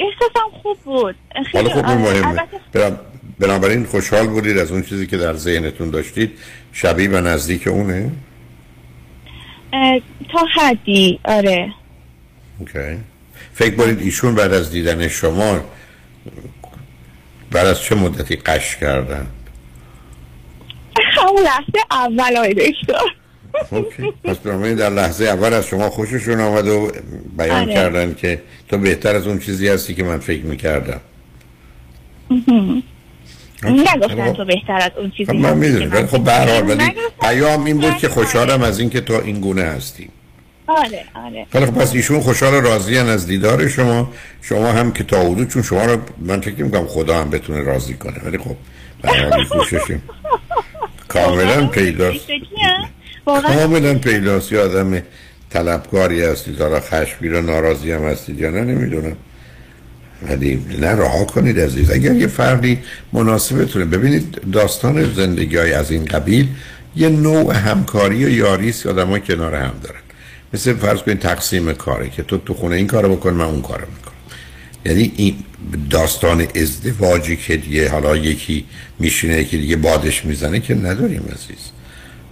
احساسم خوب بود. خیلی آره، مهمه برام- بنابراین خوشحال بودید از اون چیزی که در ذهنتون داشتید. شبیه و نزدیک اونه؟ تا حدی آره. اوکی. فکر کنید ایشون بعد از دیدن شما بعد از چه مدتی قش کردن؟ همون لحظه اول آقای دکتر. پس در لحظه اول از شما خوششون آمد و بیان آره. کردن که تو بهتر از اون چیزی هستی که من فکر می‌کردم. نگفتن خب. تو بهتر از اون چیزی خب من می‌دونم. ولی خب به هر حال ولی پیام این بود که خوشحالم از اینکه تو این گونه هستی. آره آره. خب پس ایشون خوشحال و راضی از دیدار شما. شما هم که تا حدود چون شما رو من فکر می‌کنم خدا هم بتونه راضی کنه. ولی خب به هر حال کوششیم. کاملا پیداست. واقعا کاملا پیداست یه آدم طلبکاری هستید حالا خشمگین و ناراضی هم هستید یا نه نمی‌دونم. ولی نه رها کنید عزیز. اگر یه فردی مناسبتونه ببینید داستان زندگی های از این قبیل یه نوع همکاری و یاری است آدم کنار هم دارن. مثل فرض کنید تقسیم کاره که تو تو خونه این کارو بکن من اون کارو می‌کنم. یعنی این داستان ازدواجی که دیگه حالا یکی میشینه یکی دیگه بادش می‌زنه که نداریم عزیز.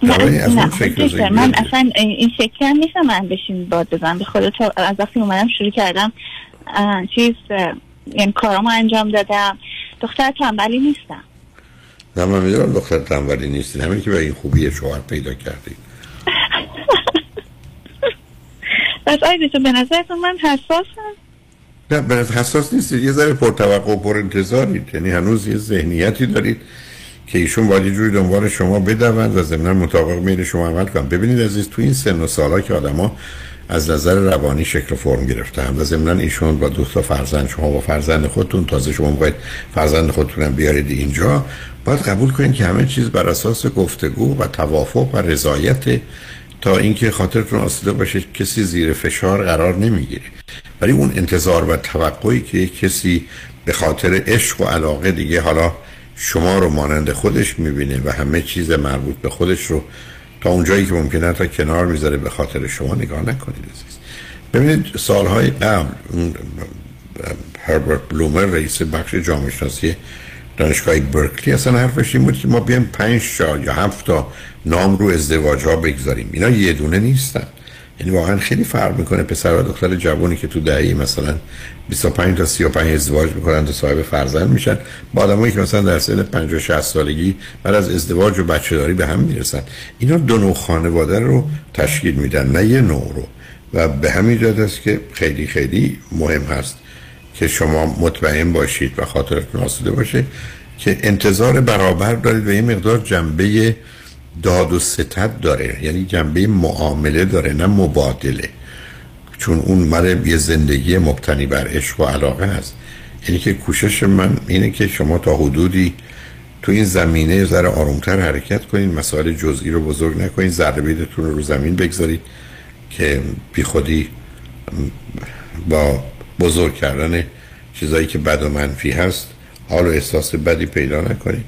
از نه فکر من. اصلا این شکلی هم نیستم من بشین باد بزنم. به خدا تا از وقتی اومدم شروع کردم چیز یعنی کارامو انجام دادم. دختر تنبلی نیستم. نه من می‌دونم دختر تنبلی نیستین. همین که به این خوبی شوهر پیدا کردید بس آیده تو به نظرتون من حساسم؟ نه به حساس نیستید. یه ذره پرتوقع و پر انتظارید یعنی هنوز یه ذهنیتی دارید. که ایشون باید جوری دنبال شما بدوند و ضمنا مطابق میل شما عمل کنن ببینید عزیز تو این سن و سالا که آدما از نظر روانی شکل و فرم گرفتن و ضمنا ایشون با دو تا فرزند شما با فرزند خودتون تازه شما باید فرزند خودتونم بیارید اینجا باید قبول کنید که همه چیز بر اساس گفتگو و توافق و رضایت تا اینکه خاطرتون آسوده باشه کسی زیر فشار قرار نمی‌گیره. ولی اون انتظار و توقعی که کسی به خاطر عشق و علاقه دیگه حالا شما رو مانند خودش می‌بینه و همه چیز مربوط به خودش رو تا اونجایی که ممکنه تا کنار می‌ذاره به خاطر شما نگاه نکنید عزیز. ببینید سالهای قبل هربرت بلومر رئیس بخش جامعه شناسی دانشگاه برکلی اصلا حرفش این بود که ما بیایم پنج یا هفت تا نام رو ازدواج ها بگذاریم. اینا یه دونه نیستن. یعنی واقعا خیلی فرق می‌کنه پسر و دختر جوانی که تو دهه مثلا 25 تا 35 ازدواج می‌کنن و صاحب فرزند میشن. با آدمایی که مثلا در سن 50 60 سالگی بعد از ازدواج و بچه داری به هم می‌رسن. اینا دو نوع خانواده رو تشکیل میدن نه یه نوع رو. و به همین جهت است که خیلی خیلی مهم هست که شما مطمئن باشید و خاطرتون آسوده باشه که انتظار برابر دارید و یه مقدار جنبه داد و ستد داره. یعنی جنبه معامله داره نه مبادله. چون اون مال یه زندگی مبتنی بر عشق و علاقه هست. یعنی که کوشش من اینه که شما تا حدودی تو این زمینه ذره آرومتر حرکت کنید مسائل جزئی رو بزرگ نکنید ذره بیدتون رو رو زمین بگذارید که بی خودی با بزرگ کردن چیزایی که بد و منفی هست حال و احساس بدی پیدا نکنید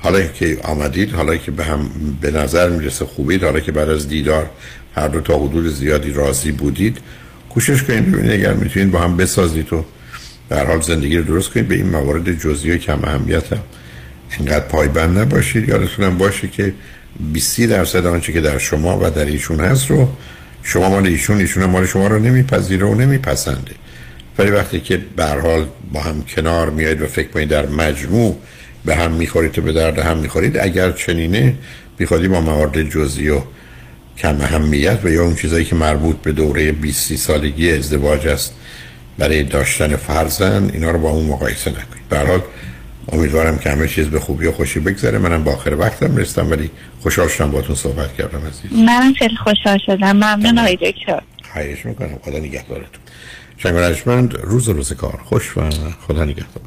حالا که آمدید حالا که به هم به نظر می‌رسه خوبید حالا که بعد از دیدار هر دو تا حدود زیادی راضی بودید کوشش کنید ببینید اگر می‌تونید با هم بسازید و در حال زندگی رو درست کنید. به این موارد جزئی و کم اهمیت هم اینقدر پایبند نباشید. یادتونم باشه که 20 درصد آنچه که در شما و در ایشون هست رو شما مال ایشون ایشون مال شما رو نمیپذیره و نمیپسنده. ولی وقتی که به حال با هم کنار میایید و فکر کنید در مجموع به هم می‌خورید و به درد هم می‌خورید اگر چنینه بیخوادی با موارد جزئی و کم اهمیت و یا اون چیزایی که مربوط به دوره 20 سالگی ازدواج است برای داشتن فرزند اینا رو با اون مقایسه نکنید. به حال امیدوارم که همه چیز به خوبی و خوشی بگذره. منم با آخر وقتم رستم ولی خوشحال شدم باتون صحبت کردم عزیز. منم خیلی خوشحال شدم. ممنون آقای دکتر. خواهش می‌کنم. خدا نگهدارتون. شنگ روز روز کار. خوش و خدا نگهدار.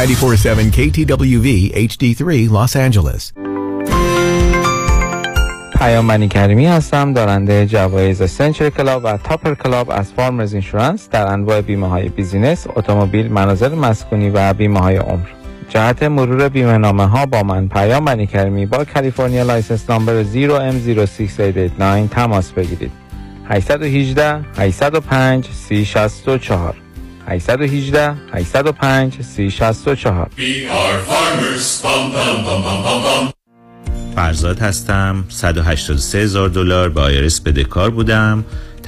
947 KTWV HD3 Los Angeles پیام کریمی هستم دارنده جوایز Century Club و Topper Club از Farmers Insurance در انواع بیمه های business، اتومبیل، منازل مسکونی و بیمه های عمر. جهت مرور بیمه نامه ها با من پیام منی کریمی با California license number 0M06889 تماس بگیرید. 818 805 3064 818 805 3064 فرزاد هستم. 183 هزار دلار به IRS بدهکار بودم.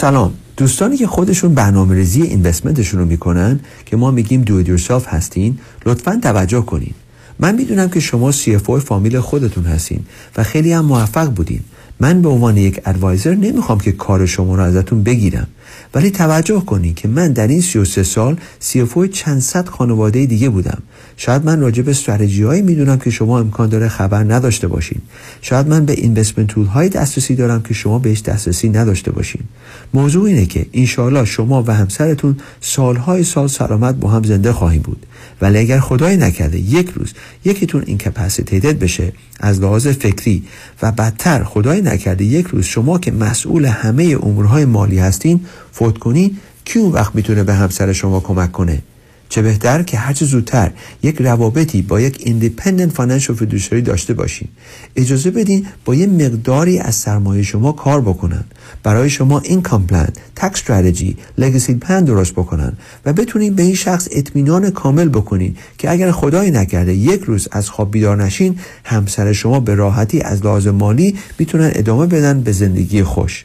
سلام. دوستانی که خودشون برنامه ریزی investment شون رو می‌کنن که ما میگیم do yourself هستین لطفا توجه کنین. من می‌دونم که شما CFO فامیل خودتون هستین و خیلی هم موفق بودین. من به عنوان یک ادوایزر نمی‌خوام که کار شما رو ازتون بگیرم. ولی توجه کنین که من در این 33 سال سی چند صد خانواده دیگه بودم. شاید من راجع به استراتژی هایی می‌دونم که شما امکان داره خبر نداشته باشین. شاید من به اینوستمنت تول های دسترسی دارم که شما بهش دسترسی نداشته باشین. موضوع اینه که انشاءالله شما و همسرتون سالهای سال سلامت با هم زنده خواهیم بود. ولی اگر خدای نکرده یک روز یکیتون incapacitated بشه از لحاظ فکری و بدتر خدای نکرده یک روز شما که مسئول همه امورهای مالی هستین فوت کنین کی اون وقت می‌تونه به همسر شما کمک کنه؟ چه بهتر که هرچه زودتر یک روابطی با یک independent financial fiduciary داشته باشین اجازه بدین با یه مقداری از سرمایه شما کار بکنن. برای شما این plan tax strategy legacy plan درست بکنن و بتونین به این شخص اطمینان کامل بکنین که اگر خدای نکرده یک روز از خواب بیدار نشین همسر شما به راحتی از لحاظ مالی می‌تونن ادامه بدن به زندگی خوش.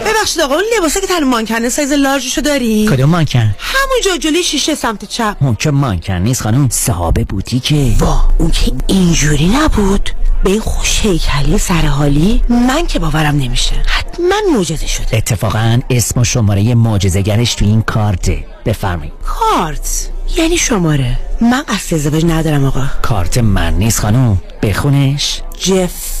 ببخشید آقا اون لباسه که تن مانکنه سایز لارجشو داری؟ کدوم مانکن؟ همون جلوی شیشه سمت چپ. اون که مانکن نیست خانم صحابه بوتیکه. وا اون که اینجوری نبود. به این خوش هیکلی سرحالی من که باورم نمیشه. حتما معجزه شده. اتفاقا اسم و شماره معجزه‌گرش تو این کارته. بفرمایید. کارت؟ یعنی شماره. من قصد ازدواج ندارم آقا. کارت من نیست خانم. بخونش. جف.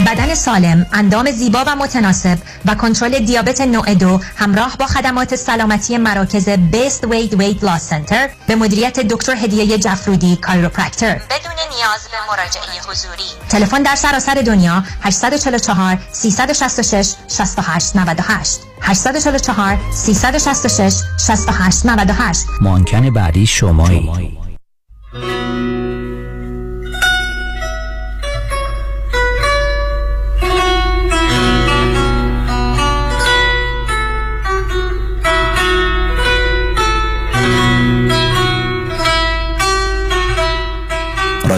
بدن سالم، اندام زیبا و متناسب و کنترل دیابت نوع دو همراه با خدمات سلامتی مراکز بیست وید وید لاس سنتر به مدیریت دکتر هدیه جفرودی کایروپرکتر بدون نیاز به مراجعه حضوری. تلفن در سراسر دنیا 844 366 68 98 844 366 68 98 مانکن بعدی شمایی.